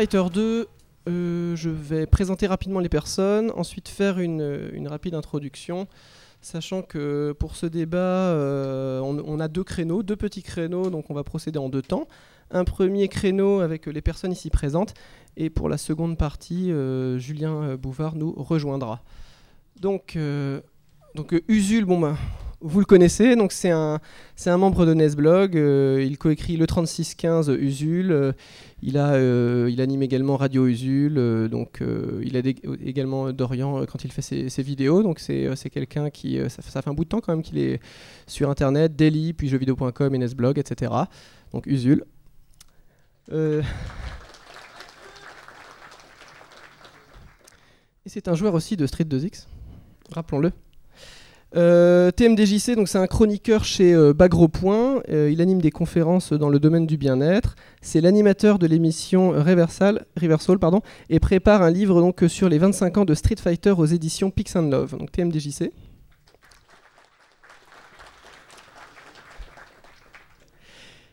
Fighter 2, euh, je vais présenter rapidement les personnes, ensuite faire une, rapide introduction, sachant que pour ce débat, euh, on, a deux créneaux, deux petits créneaux, donc on va procéder en deux temps. Un premier créneau avec les personnes ici présentes, et pour la seconde partie, euh, Julien Bouvard nous rejoindra. Donc, donc Usul, bon ben, vous le connaissez, donc c'est un, un membre de Nesblog, il coécrit le 3615 Usul, il, a, euh, il anime également Radio Usul, euh, donc euh, il ég- également Dorian quand il fait ses, vidéos, donc c'est, quelqu'un qui, ça, fait- un bout de temps quand même qu'il est sur internet, Daily, puis jeuxvideo.com et Nesblog, etc. Donc Usul. Et c'est un joueur aussi de Street 2X, rappelons-le. Euh, TMDJC, donc c'est un chroniqueur chez euh, Bagro. Euh, il anime des conférences dans le domaine du bien-être. C'est l'animateur de l'émission Reversal, Reversal pardon, et prépare un livre donc sur les 25 ans de Street Fighter aux éditions Pix Love. Donc TMDJC.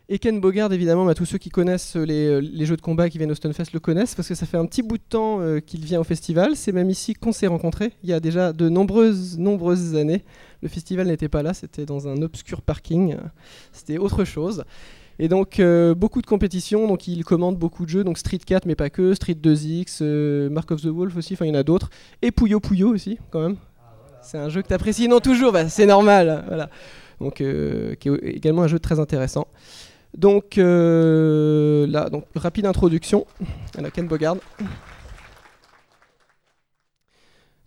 Et Ken Bogard, évidemment, bah, tous ceux qui connaissent les, euh, les jeux de combat qui viennent au Stunfest le connaissent parce que ça fait un petit bout de temps euh, qu'il vient au festival. C'est même ici qu'on s'est rencontrés il y a déjà de nombreuses, nombreuses années. Le festival n'était pas là, c'était dans un obscur parking. euh, C'était autre chose. Et donc, beaucoup de compétitions. Donc, il commande beaucoup de jeux. Donc, Street 4, mais pas que. Street 2X, euh, Mark of the Wolf aussi. Enfin, il y en a d'autres. Et Puyo Puyo aussi, quand même. C'est un jeu que tu apprécies. Non, toujours. bah, c'est normal. Voilà. Donc, qui est également un jeu très intéressant. Donc, euh, là, rapide introduction à la Ken Bogard.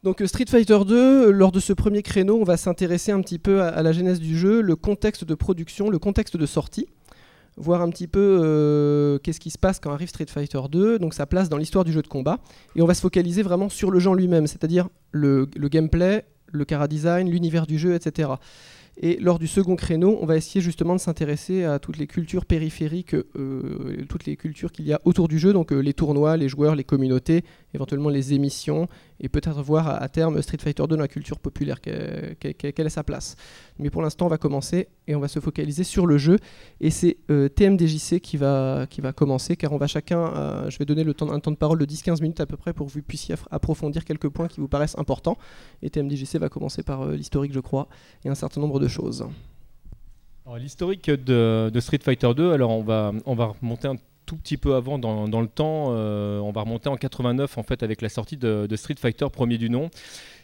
Donc euh, Street Fighter 2, euh, lors de ce premier créneau, on va s'intéresser un petit peu à, la genèse du jeu, le contexte de production, le contexte de sortie, voir un petit peu qu'est-ce qui se passe quand arrive Street Fighter 2, donc sa place dans l'histoire du jeu de combat, et on va se focaliser vraiment sur le genre lui-même, c'est-à-dire le, le gameplay, le cara design, l'univers du jeu, etc. Et lors du second créneau, on va essayer justement de s'intéresser à toutes les cultures périphériques, euh, toutes les cultures qu'il y a autour du jeu, donc euh, les tournois, les joueurs, les communautés, éventuellement les émissions, et peut-être voir à, terme Street Fighter 2 dans la culture populaire, que- que- que- quelle est sa place. Mais pour l'instant, on va commencer et on va se focaliser sur le jeu. Et c'est euh, TMDJC qui va, qui va commencer, car on va chacun, euh, je vais donner le temps, un temps de parole de 10-15 minutes à peu près pour que vous puissiez approfondir quelques points qui vous paraissent importants. Et TMDJC va commencer par euh, l'historique, je crois, et un certain nombre de choses. L'historique de, de Street Fighter 2, alors on va, on va remonter un tout petit peu avant dans, dans le temps, euh, on va remonter en 89 en fait avec la sortie de, Street Fighter premier du nom.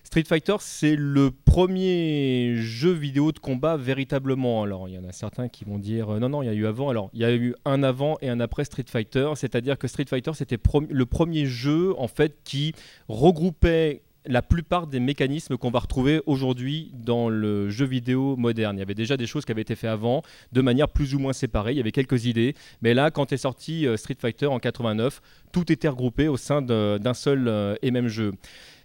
Street Fighter, c'est le premier jeu vidéo de combat véritablement. Alors, il y en a certains qui vont dire euh, non, non, il y a eu avant. Alors, il y a eu un avant et un après Street Fighter, c'est-à-dire que Street Fighter, c'était le premier jeu en fait qui regroupait la plupart des mécanismes qu'on va retrouver aujourd'hui dans le jeu vidéo moderne. Il y avait déjà des choses qui avaient été faites avant, de manière plus ou moins séparée. Il y avait quelques idées. Mais là, quand est sorti euh, Street Fighter en 89, tout était regroupé au sein d'un seul euh, et même jeu.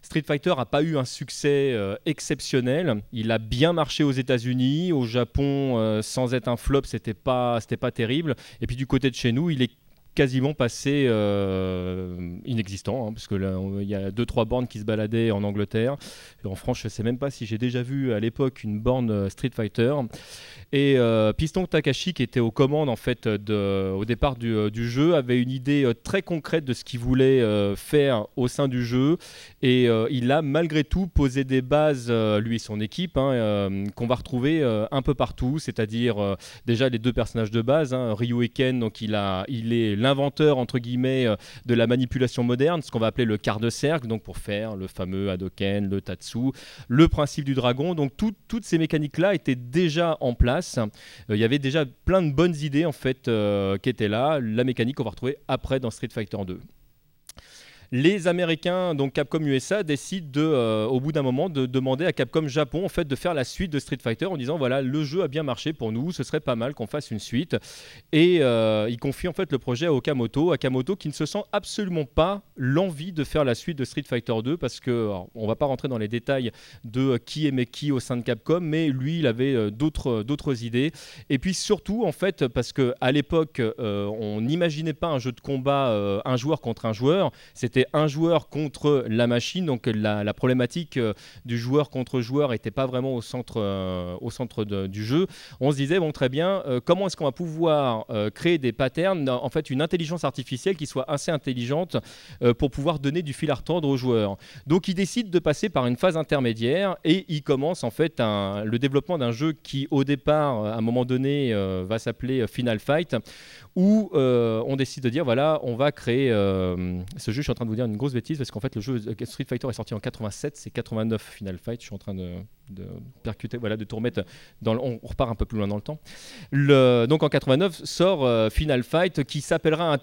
Street Fighter n'a pas eu un succès euh, exceptionnel. Il a bien marché aux États-Unis, au Japon, sans être un flop, c'était pas, pas terrible. Et puis du côté de chez nous, il est quasiment passé euh, inexistant, hein, parce que là, il y a deux trois bornes qui se baladaient en Angleterre. Et en France, je sais même pas si j'ai déjà vu à l'époque une borne euh, Street Fighter. Et euh, Piston Takashi, qui était aux commandes en fait au départ du, jeu, avait une idée très concrète de ce qu'il voulait faire au sein du jeu. Et il a malgré tout posé des bases, lui et son équipe, hein, qu'on va retrouver un peu partout, c'est-à-dire déjà les deux personnages de base, hein, Ryu et Ken, donc il, a, il est l'inventeur euh, de la manipulation moderne, ce qu'on va appeler le quart de cercle, donc pour faire le fameux Hadoken, le Tatsu, le principe du dragon. Donc tout- toutes ces mécaniques-là étaient déjà en place. Euh, Il y avait déjà plein de bonnes idées en fait euh, qui étaient là. La mécanique qu'on va retrouver après dans Street Fighter 2 les Américains, donc Capcom USA, décident de, euh, au bout d'un moment de demander à Capcom Japon en fait de faire la suite de Street Fighter en disant voilà le jeu a bien marché pour nous, ce serait pas mal qu'on fasse une suite. Et euh, il confie en fait le projet à Okamoto, Okamoto qui ne se sent absolument pas l'envie de faire la suite de Street Fighter 2 parce que alors, va pas rentrer dans les détails de euh, qui aimait qui au sein de Capcom, mais lui il avait d'autres idées. Et puis surtout en fait parce que à l'époque on n'imaginait pas un jeu de combat un joueur contre un joueur, c'était un joueur contre la machine, donc la, problématique du joueur contre joueur n'était pas vraiment au centre, centre du jeu. On se disait, bon, très bien, comment est-ce qu'on va pouvoir créer des patterns, en fait, une intelligence artificielle qui soit assez intelligente pour pouvoir donner du fil à retordre aux joueurs. Donc, il décide de passer par une phase intermédiaire et il commence en fait le développement d'un jeu qui, au départ, à un moment donné, va s'appeler Final Fight où euh, on décide de dire voilà, on va créer euh, ce jeu. Je suis en train de vous dire une grosse bêtise parce qu'en fait, le jeu Street Fighter est sorti en 87, c'est 89 Final Fight. Je suis en train de, percuter, voilà, de tout remettre dans on repart un peu plus loin dans le temps. Le, donc en 89 sort euh, Final Fight qui s'appellera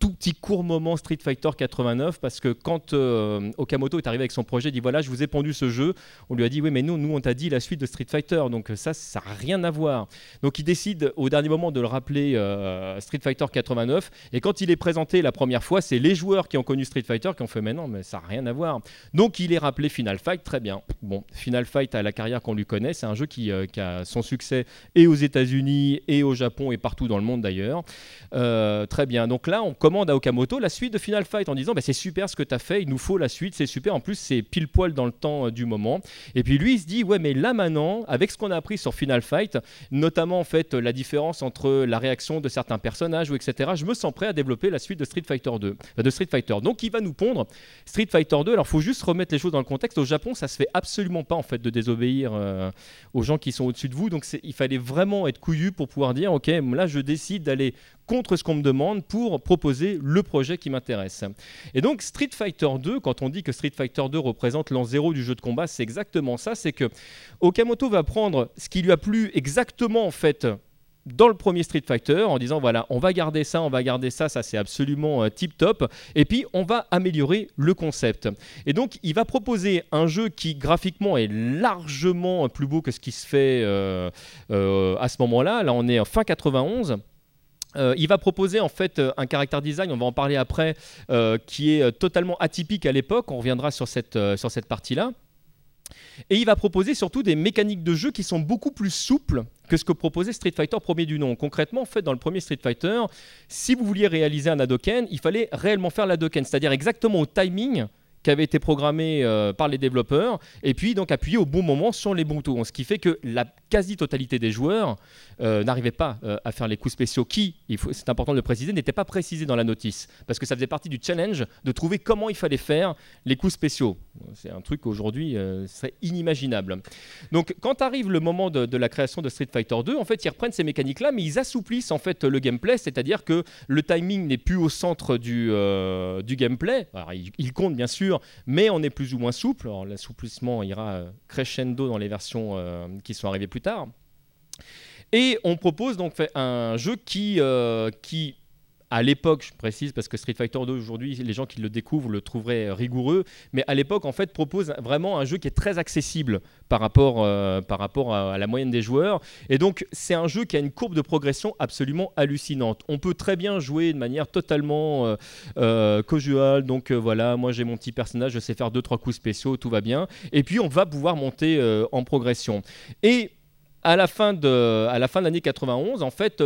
tout petit court moment Street Fighter 89 parce que quand euh, Okamoto est arrivé avec son projet, dit voilà, je vous ai pondu ce jeu. On lui a dit oui, mais nous, nous on t'a dit la suite de Street Fighter, donc ça, ça n'a rien à voir. Donc il décide au dernier moment de le rappeler euh, Street Fighter 89. Et quand il est présenté la première fois, c'est les joueurs qui ont connu Street Fighter qui ont fait mais non, mais ça n'a rien à voir. Donc il est rappelé Final Fight, très bien. Bon, Final Fight a la carrière qu'on lui connaît, c'est un jeu qui, euh, qui, a son succès et aux États-Unis et au Japon et partout dans le monde d'ailleurs. très bien. Donc là, on commence commande à Okamoto la suite de Final Fight en disant bah, c'est super ce que tu as fait, il nous faut la suite, c'est super. En plus, c'est pile poil dans le temps euh, du moment. Et puis lui, il se dit ouais, mais là maintenant, avec ce qu'on a appris sur Final Fight, notamment en fait la différence entre la réaction de certains personnages ou etc., je me sens prêt à développer la suite de Street Fighter 2, de Street Fighter. Donc il va nous pondre Street Fighter 2. Alors faut juste remettre les choses dans le contexte. Au Japon, ça se fait absolument pas en fait de désobéir euh, aux gens qui sont au-dessus de vous. Donc il fallait vraiment être couillu pour pouvoir dire ok, là je décide d'aller contre ce qu'on me demande pour proposer le projet qui m'intéresse. Et donc Street Fighter 2, quand on dit que Street Fighter 2 représente l'an zéro du jeu de combat, c'est exactement ça, c'est que Okamoto va prendre ce qui lui a plu exactement en fait dans le premier Street Fighter en disant voilà, on va garder ça, on va garder ça, ça c'est absolument euh, tip top, et puis on va améliorer le concept. Et donc il va proposer un jeu qui graphiquement est largement plus beau que ce qui se fait euh, euh, à ce moment-là. Là on est en fin 91. Euh, il va proposer en fait euh, un caractère design, on va en parler après, euh, qui est totalement atypique à l'époque. On reviendra sur cette, sur cette partie-là. Et il va proposer surtout des mécaniques de jeu qui sont beaucoup plus souples que ce que proposait Street Fighter premier du nom. Concrètement, en fait, dans le premier Street Fighter, si vous vouliez réaliser un Hadoken, il fallait réellement faire l'Hadoken, c'est-à-dire exactement au timing qui avait été programmé euh, par les développeurs, et puis donc appuyer au bon moment sur les boutons. Ce qui fait que la quasi-totalité des joueurs euh, n'arrivaient pas euh, à faire les coups spéciaux qui, c'est important de le préciser, n'étaient pas précisés dans la notice. Parce que ça faisait partie du challenge de trouver comment il fallait faire les coups spéciaux. C'est un truc aujourd'hui serait inimaginable. Donc quand arrive le moment de, la création de Street Fighter 2, en fait ils reprennent ces mécaniques-là, mais ils assouplissent en fait le gameplay, c'est-à-dire que le timing n'est plus au centre du, du gameplay. Alors, il, il compte bien sûr mais on est plus ou moins souple. L'assouplissement ira euh, crescendo dans les versions euh, qui sont arrivées plus tard. Et on propose donc un jeu qui, euh, qui à l'époque, je précise parce que Street Fighter 2 aujourd'hui, les gens qui le découvrent le trouveraient rigoureux, mais à l'époque en fait propose vraiment un jeu qui est très accessible par rapport, euh, par rapport à, la moyenne des joueurs. Et donc c'est un jeu qui a une courbe de progression absolument hallucinante. On peut très bien jouer de manière totalement euh, euh donc euh, voilà, moi j'ai mon petit personnage, je sais faire deux trois coups spéciaux, tout va bien. Et puis on va pouvoir monter en progression. Et à la fin de, à la fin de l'année 91, en fait,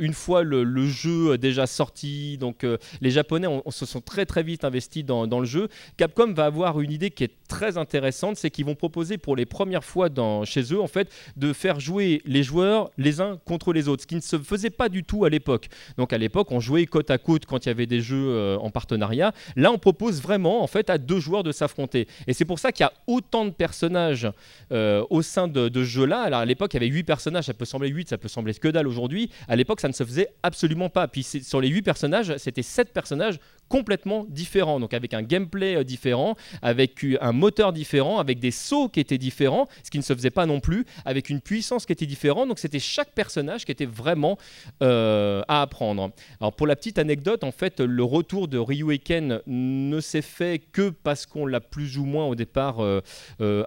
une fois le, jeu déjà sorti, donc euh, les Japonais se sont très très vite investis dans, le jeu. Capcom va avoir une idée qui est très intéressante, c'est qu'ils vont proposer pour les premières fois chez eux en fait de faire jouer les joueurs les uns contre les autres, ce qui ne se faisait pas du tout à l'époque. Donc à l'époque, on jouait côte à côte quand il y avait des jeux euh, en partenariat. Là, on propose vraiment en fait à deux joueurs de s'affronter. Et c'est pour ça qu'il y a autant de personnages euh, au sein de, de ce jeu-là. Alors à l'époque, il y avait 8 personnages, ça peut sembler 8, ça peut sembler que dalle aujourd'hui. À l'époque, ça ne se faisait absolument pas. Puis sur les 8 personnages, c'était 7 personnages complètement différents, donc avec un gameplay euh, différent, avec un moteur différent, avec des sauts qui étaient différents, ce qui ne se faisait pas non plus, avec une puissance qui était différente. Donc c'était chaque personnage qui était vraiment euh, à apprendre. Alors pour la petite anecdote, en fait, le retour de Ryu Ken ne s'est fait que parce qu'on l'a plus ou moins au départ euh,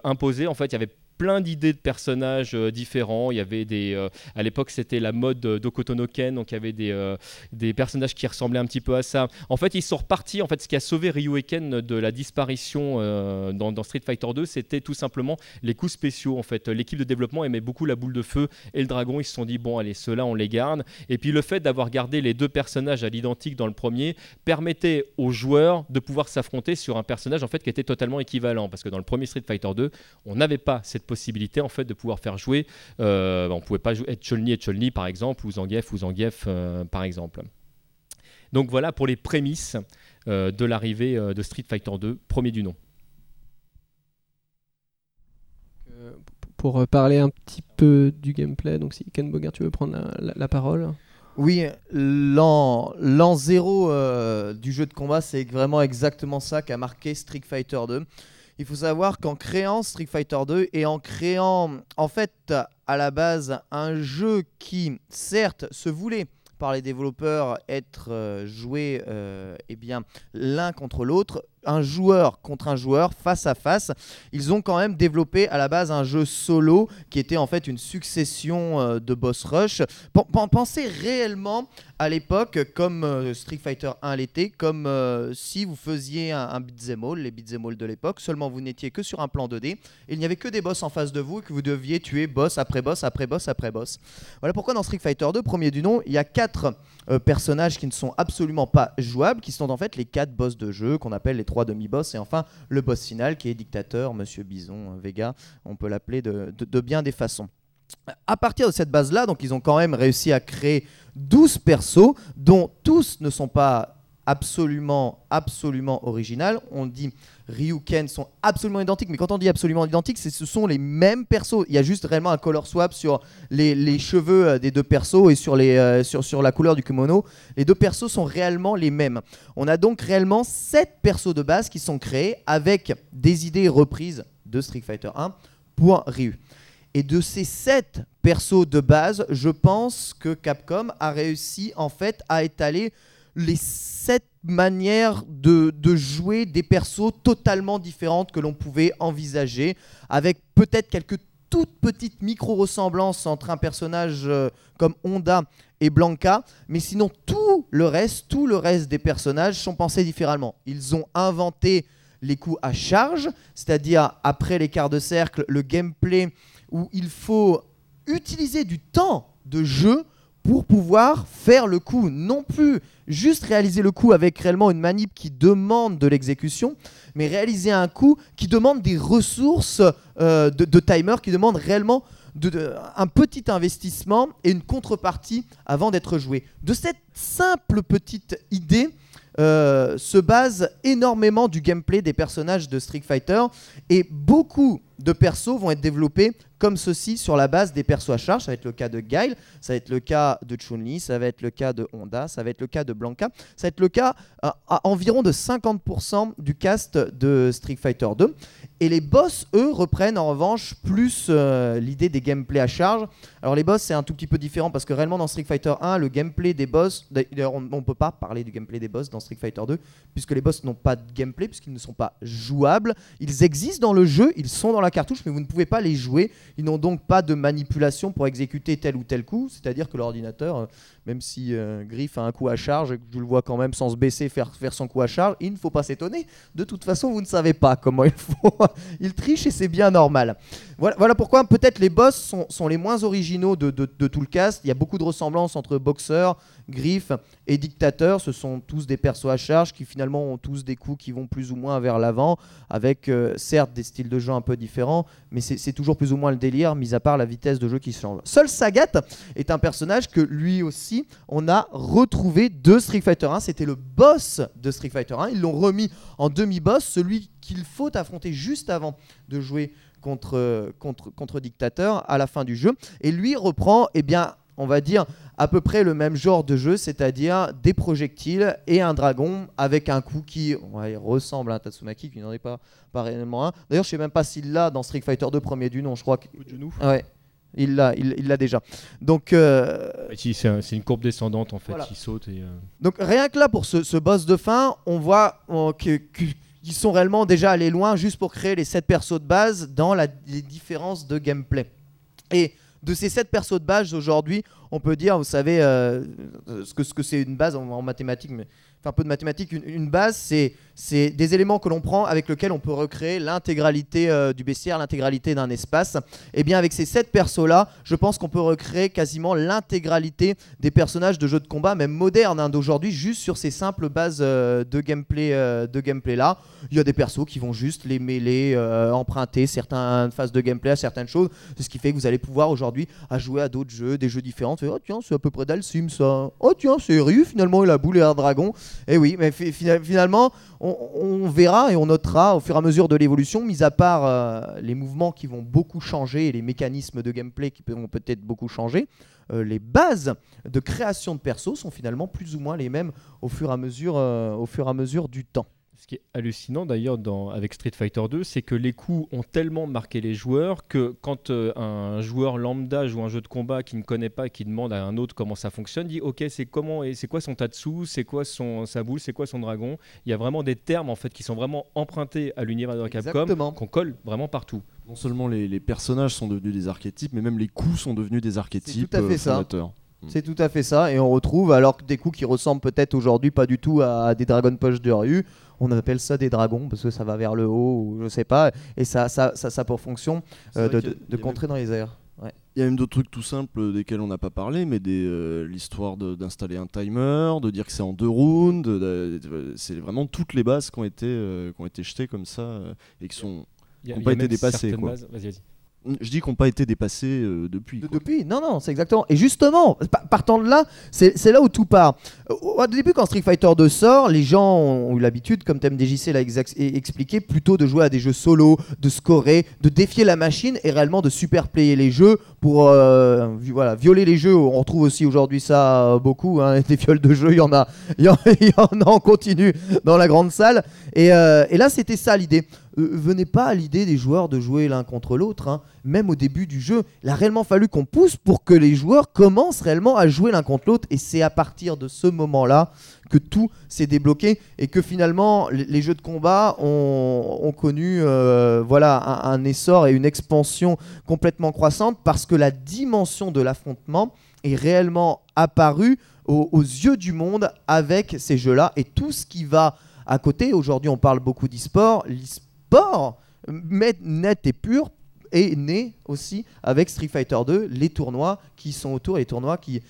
imposé. En fait, il y avait plein d'idées de personnages euh, différents. Il y avait des, euh, à l'époque, c'était la mode d'Okotonoken, donc il y avait des, euh, des personnages qui ressemblaient un petit peu à ça. En fait, ils sont repartis. En fait, ce qui a sauvé Ryu Ken de la disparition dans, Street Fighter 2, c'était tout simplement les coups spéciaux. En fait, l'équipe de développement aimait beaucoup la boule de feu et le dragon. Ils se sont dit bon, allez, ceux-là, on les garde. Et puis le fait d'avoir gardé les deux personnages à l'identique dans le premier permettait aux joueurs de pouvoir s'affronter sur un personnage en fait qui était totalement équivalent, parce que dans le premier Street Fighter 2, on n'avait pas cette possibilité en fait de pouvoir faire jouer. Euh, on pouvait pas jouer être Chun-Li et Chun-Li par exemple, ou Zangief ou Zangief euh, par exemple. Donc voilà pour les prémices euh, de l'arrivée de Street Fighter 2, premier du nom. Pour parler un petit peu du gameplay, donc si Ken Bogart, tu veux prendre la, parole. Oui, l'an zéro du jeu de combat, c'est vraiment exactement ça qu'a marqué Street Fighter 2. Il faut savoir qu'en créant Street Fighter 2 et en créant en fait à la base un jeu qui certes se voulait par les développeurs être euh, joué euh, eh l'un contre l'autre un joueur contre un joueur face à face. Ils ont quand même développé à la base un jeu solo qui était en fait une succession euh, de boss rush. Pensez réellement à l'époque comme euh, Street Fighter 1 l'était, comme euh, si vous faisiez un, un beat'em les beat'em all de l'époque, seulement vous n'étiez que sur un plan 2D, et il n'y avait que des boss en face de vous que vous deviez tuer boss après boss après boss après boss. Voilà pourquoi dans Street Fighter 2, premier du nom, il y a quatre personnages qui ne sont absolument pas jouables, qui sont en fait les quatre boss de jeu qu'on appelle les trois demi-boss, et enfin le boss final qui est dictateur, Monsieur Bison, Vega, on peut l'appeler de, bien des façons. À partir de cette base-là, donc ils ont quand même réussi à créer 12 persos, dont tous ne sont pas absolument, absolument original. On dit Ryu, Ken sont absolument identiques, mais quand on dit absolument identiques, ce sont les mêmes persos. Il y a juste réellement un color swap sur les, cheveux euh, des deux persos et euh, sur, sur la couleur du kimono. Les deux persos sont réellement les mêmes. On a donc réellement 7 persos de base qui sont créés avec des idées reprises de Street Fighter 1 pour Ryu. Et de ces 7 persos de base, je pense que Capcom a réussi en fait à étaler les sept manières de, jouer des persos totalement différentes que l'on pouvait envisager, avec peut-être quelques toutes petites micro-ressemblances entre un personnage euh, comme Honda et Blanca, mais sinon tout le reste, tout le reste des personnages sont pensés différemment. Ils ont inventé les coups à charge, c'est-à-dire après les quarts de cercle, le gameplay où il faut utiliser du temps de jeu pour pouvoir faire le coup. Non plus juste réaliser le coup avec réellement une manip qui demande de l'exécution, mais réaliser un coup qui demande des ressources euh, de, timer, qui demande réellement un petit investissement et une contrepartie avant d'être joué. De cette simple petite idée, euh, se base énormément du gameplay des personnages de Street Fighter et beaucoup de persos vont être développés comme ceci sur la base des persos à charge. Ça va être le cas de Guile, ça va être le cas de Chun-Li, ça va être le cas de Honda, ça va être le cas de Blanca, ça va être le cas euh, à environ de 50% du cast de Street Fighter 2. Et les boss, eux, reprennent en revanche plus euh, l'idée des gameplays à charge. Alors les boss, c'est un tout petit peu différent parce que réellement dans Street Fighter 1, le gameplay des boss, d'ailleurs on ne peut pas parler du gameplay des boss dans Street Fighter 2 puisque les boss n'ont pas de gameplay, puisqu'ils ne sont pas jouables. Ils existent dans le jeu, ils sont dans la cartouche, mais vous ne pouvez pas les jouer. Ils n'ont donc pas de manipulation pour exécuter tel ou tel coup, c'est-à-dire que l'ordinateur, euh, même si euh, Griff a un coup à charge je le vois quand même sans se baisser faire, faire son coup à charge, il ne faut pas s'étonner. De toute façon, vous ne savez pas comment il faut. il triche et c'est bien normal. Voilà, voilà pourquoi peut-être les boss sont, sont, les moins originaux de, de, de, tout le cast. Il y a beaucoup de ressemblances entre boxeurs, Griff et Dictateur, ce sont tous des persos à charge qui finalement ont tous des coups qui vont plus ou moins vers l'avant, avec euh, certes des styles de jeu un peu différents, mais c'est toujours plus ou moins le délire, mis à part la vitesse de jeu qui change. Seul Sagat est un personnage que lui aussi on a retrouvé de Street Fighter 1, c'était le boss de Street Fighter 1, ils l'ont remis en demi-boss, celui qu'il faut affronter juste avant de jouer contre, contre, contre Dictateur à la fin du jeu, et lui reprend, eh bien, on va dire, à peu près le même genre de jeu, c'est-à-dire des projectiles et un dragon avec un coup qui ressemble à un Tatsumaki, qui n'en est pas, pas réellement un. D'ailleurs, je sais même pas s'il l'a dans Street Fighter 2 premier du nom, je crois. Que... Ouais. Il l'a, il, l'a déjà. Donc, euh, c'est, une courbe descendante en fait, il saute. Et, euh, Donc rien que là pour ce, boss de fin, on voit ils sont réellement déjà allés loin juste pour créer les 7 persos de base dans la, les différences de gameplay. Et de ces 7 persos de base aujourd'hui, on peut dire, vous savez, euh, ce que ce que c'est une base en, en mathématiques, mais un peu de mathématiques, une, base, c'est des éléments que l'on prend avec lesquels on peut recréer l'intégralité euh, du bestiaire, l'intégralité d'un espace. Et bien avec ces 7 persos là, je pense qu'on peut recréer quasiment l'intégralité des personnages de jeux de combat, même modernes hein, d'aujourd'hui, juste sur ces simples bases euh, de gameplay euh, de gameplay là. Il y a des persos qui vont juste les mêler, emprunter certaines phases de gameplay à certaines choses. C'est ce qui fait que vous allez pouvoir aujourd'hui jouer à d'autres jeux, des jeux différents. Oh tiens, c'est à peu près Dalsim ça. Oh tiens, c'est Ryu finalement, il a boule et un dragon. Et oui, mais fi- fina- finalement, on, verra et on notera au fur et à mesure de l'évolution, mis à part euh, les mouvements qui vont beaucoup changer et les mécanismes de gameplay qui vont peut-être beaucoup changer, euh, les bases de création de persos sont finalement plus ou moins les mêmes au fur et à mesure, euh, au fur et à mesure du temps. Ce qui est hallucinant d'ailleurs dans- avec Street Fighter 2, c'est que les coups ont tellement marqué les joueurs que quand euh, un joueur lambda joue un jeu de combat qui ne connaît pas et qui demande à un autre comment ça fonctionne, dit ok c'est comment et c'est quoi son tatsu, c'est quoi son sa boule, c'est quoi son dragon. Il y a vraiment des termes en fait qui sont vraiment empruntés à l'univers de Capcom qu'on colle vraiment partout. Non seulement les, les personnages sont devenus des archétypes, mais même les coups sont devenus des archétypes tout à fait euh, ça. fondateurs. C'est tout à fait ça, et on retrouve, alors que des coups qui ressemblent peut-être aujourd'hui pas du tout à des Dragon Punch de Ryu, on appelle ça des dragons parce que ça va vers le haut, ou je sais pas, et ça, ça, ça, ça a pour fonction euh, de, a- contrer dans les airs. Ouais. Il y a même d'autres trucs tout simples desquels on n'a pas parlé, mais des, euh, l'histoire de- d'installer un timer, de dire que c'est en deux rounds, de- de- de- c'est vraiment toutes les bases qui ont été, euh, qui ont été jetées comme ça euh, et qui sont. Y a- Ont pas été vas-y. Je dis qu'ils n'ont pas été dépassés euh, depuis. De- depuis, non, non, c'est exactement. Et justement, pa- partant de là, c'est là où tout part. Au au début, quand Street Fighter 2 sort, les gens ont eu l'habitude, comme TMDJC l'a expliqué, plutôt de jouer à des jeux solo, de scorer, de défier la machine et réellement de superplayer les jeux pour euh, voilà, violer les jeux. On retrouve aussi aujourd'hui ça euh, beaucoup, hein, des viols de jeux, il y en a, il y en, il y en a en continu dans la grande salle. Et, euh, et là, c'était ça l'idée. Euh, venez pas à l'idée des joueurs de jouer l'un contre l'autre. hein. Même au début du jeu, il a réellement fallu qu'on pousse pour que les joueurs commencent réellement à jouer l'un contre l'autre. Et c'est à partir de ce moment-là que tout s'est débloqué et que finalement les, jeux de combat ont, connu euh, voilà un, un essor et une expansion complètement croissante parce que la dimension de l'affrontement est réellement apparue aux, aux yeux du monde avec ces jeux-là et tout ce qui va à côté. Aujourd'hui, on parle beaucoup d'e-sport. Mais net et pur, est né aussi avec Street Fighter 2, les tournois qui sont autour, les tournois qui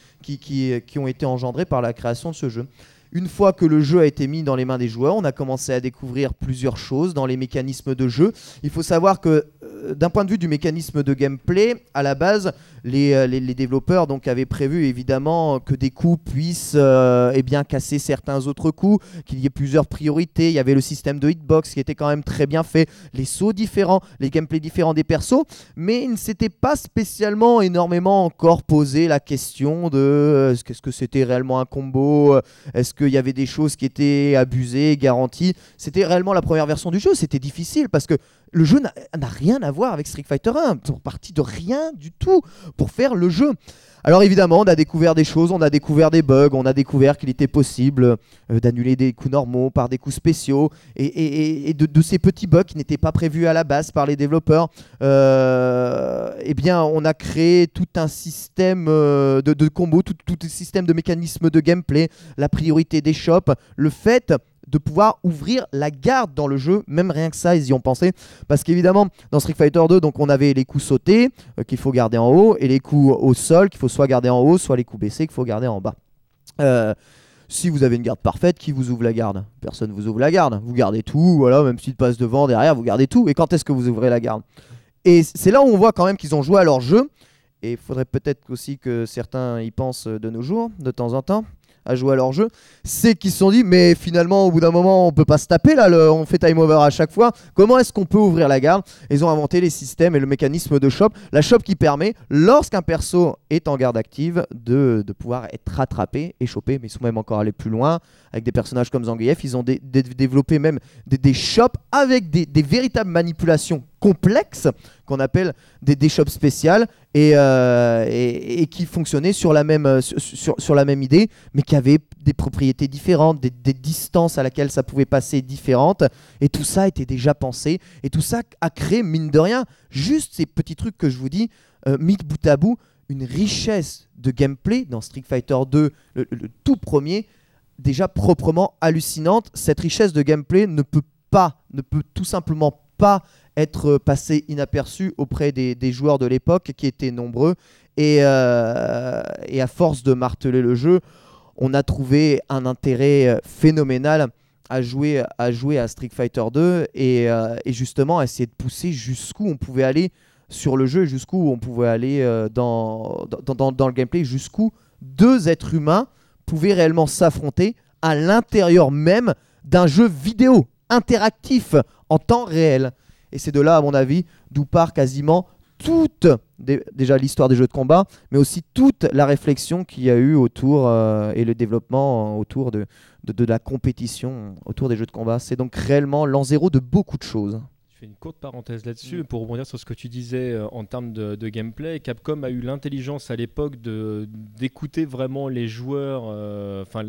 ont été engendrés par la création de ce jeu. Une fois que le jeu a été mis dans les mains des joueurs, on a commencé à découvrir plusieurs choses dans les mécanismes de jeu. Il faut savoir que euh, d'un point de vue du mécanisme de gameplay, à la base, les, euh, développeurs donc, avaient prévu évidemment que des coups puissent euh, eh bien, casser certains autres coups, qu'il y ait plusieurs priorités. Il y avait le système de hitbox qui était quand même très bien fait, les sauts différents, les gameplays différents des persos, mais il ne s'était pas spécialement énormément encore posé la question de euh, est-ce que que c'était réellement un combo, est-ce qu'il y avait des choses qui étaient abusées, garanties. C'était réellement la première version du jeu, c'était difficile parce que le jeu n'a rien à voir avec Street Fighter 1, ils sont partis de rien du tout pour faire le jeu. Alors évidemment, on a découvert des choses, on a découvert des bugs, on a découvert qu'il était possible euh, d'annuler des coups normaux par des coups spéciaux, et, de, ces petits bugs qui n'étaient pas prévus à la base par les développeurs, euh, eh bien on a créé tout un système euh, de, de combos, tout, tout un système de mécanismes de gameplay, la priorité des shops, le fait de pouvoir ouvrir la garde dans le jeu, même rien que ça, ils y ont pensé. Parce qu'évidemment, dans Street Fighter 2, donc on avait les coups sautés euh, qu'il faut garder en haut et les coups au sol qu'il faut soit garder en haut, soit les coups baissés qu'il faut garder en bas. Euh, si vous avez une garde parfaite, qui vous ouvre la garde? Personne vous ouvre la garde. Vous gardez tout, voilà, même s'il passe devant, derrière, vous gardez tout. Et quand est-ce que vous ouvrez la garde? Et c'est là où on voit quand même qu'ils ont joué à leur jeu. Et il faudrait peut-être aussi que certains y pensent de nos jours, de temps en temps, à jouer à leur jeu. C'est qu'ils se sont dit, mais finalement, au bout d'un moment, on peut pas se taper là, le- on fait time over à chaque fois. Comment est-ce qu'on peut ouvrir la garde? Ils ont inventé les systèmes et le mécanisme de shop. La shop qui permet, lorsqu'un perso est en garde active, de, pouvoir être rattrapé et chopé. Mais ils sont même encore allés plus loin avec des personnages comme Zangief. Ils ont dé- dé- développé même des, shops avec des véritables manipulations complexes qu'on appelle des, des shops spéciales et, euh, et, qui fonctionnaient sur la même, euh, sur, sur- la même idée, mais qui avaient des propriétés différentes, des, distances à laquelle ça pouvait passer différentes. Et tout ça était déjà pensé. Et tout ça a créé, mine de rien, juste ces petits trucs que je vous dis, euh, mis bout à bout, une richesse de gameplay dans Street Fighter 2, le, le tout premier, déjà proprement hallucinante. Cette richesse de gameplay ne peut pas, ne peut tout simplement pas être passée inaperçue auprès des, joueurs de l'époque qui étaient nombreux. Et, euh, et à force de marteler le jeu, on a trouvé un intérêt euh, phénoménal à jouer à, Street Fighter 2 et, euh, et justement à essayer de pousser jusqu'où on pouvait aller sur le jeu, jusqu'où on pouvait aller dans le gameplay, jusqu'où deux êtres humains pouvaient réellement s'affronter à l'intérieur même d'un jeu vidéo interactif en temps réel. Et c'est de là, à mon avis, d'où part quasiment toute, dé- déjà l'histoire des jeux de combat, mais aussi toute la réflexion qu'il y a eu autour euh, et le développement euh, autour de, de, de la compétition autour des jeux de combat. C'est donc réellement l'an zéro de beaucoup de choses. Je fais une courte parenthèse là-dessus Mm. pour rebondir sur ce que tu disais euh, en termes de, de gameplay. Capcom a eu l'intelligence à l'époque d'écouter vraiment les joueurs. Enfin,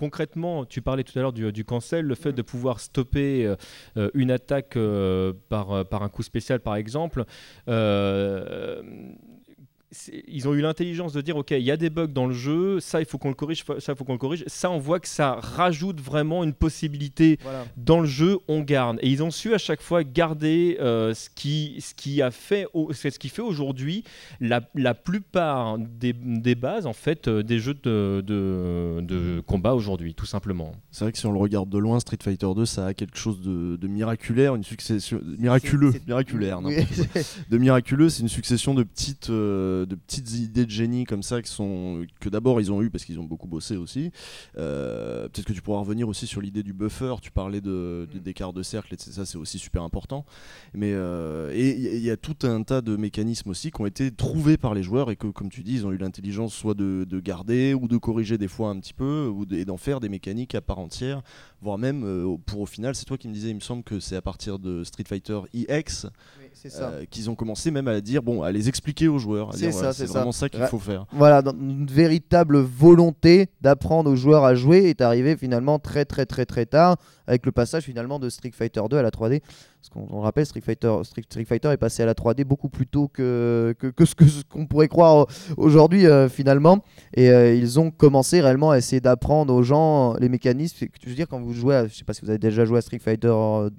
concrètement, tu parlais tout à l'heure du, du cancel, le fait Mm. de pouvoir stopper euh, euh, une attaque euh, par, par un coup spécial, par exemple. euh, ils ont eu l'intelligence de dire ok il y a des bugs dans le jeu ça il faut qu'on le corrige ça il faut qu'on le corrige ça on voit que ça rajoute vraiment une possibilité dans le jeu, on garde. Et ils ont su à chaque fois garder euh, ce, qui, ce qui a fait, au- ce qui fait aujourd'hui la, la plupart des, des bases en fait euh, des jeux de, de, de combat aujourd'hui, tout simplement. C'est vrai que si on le regarde de loin, Street Fighter 2, ça a quelque chose de, de miraculaire, une succession miraculeux, miraculaire, Oui, de miraculeux, c'est une succession de petites, euh, de petites idées de génie comme ça qui sont que d'abord ils ont eu parce qu'ils ont beaucoup bossé aussi. Euh, Peut-être que tu pourras revenir aussi sur l'idée du buffer. Tu parlais de, de- d'écart de cercle, et ça c'est aussi super important. Mais euh, et il y, a- tout un tas de mécanismes aussi qui ont été trouvés par les joueurs et que, comme tu dis, ils ont eu l'intelligence soit de, de garder ou de corriger des fois un petit peu ou de- et d'en faire des mécaniques à part entière, voire même euh, pour au final, c'est toi qui me disais, il me semble que c'est à partir de Street Fighter EX. Euh, qu'ils ont commencé même à dire bon à les expliquer aux joueurs C'est voilà, ça. vraiment ça, qu'il Ouais. faut faire Voilà, une véritable volonté d'apprendre aux joueurs à jouer est arrivée finalement très très très très tard avec le passage finalement de Street Fighter 2 à la 3D. Parce qu'on on rappelle, Street Fighter, Street, Fighter est passé à la 3D beaucoup plus tôt que, que, ce ce qu'on pourrait croire aujourd'hui euh, finalement. Et euh, ils ont commencé réellement à essayer d'apprendre aux gens les mécanismes. Je veux dire, quand vous jouez, à, je sais pas si vous avez déjà joué à Street Fighter euh,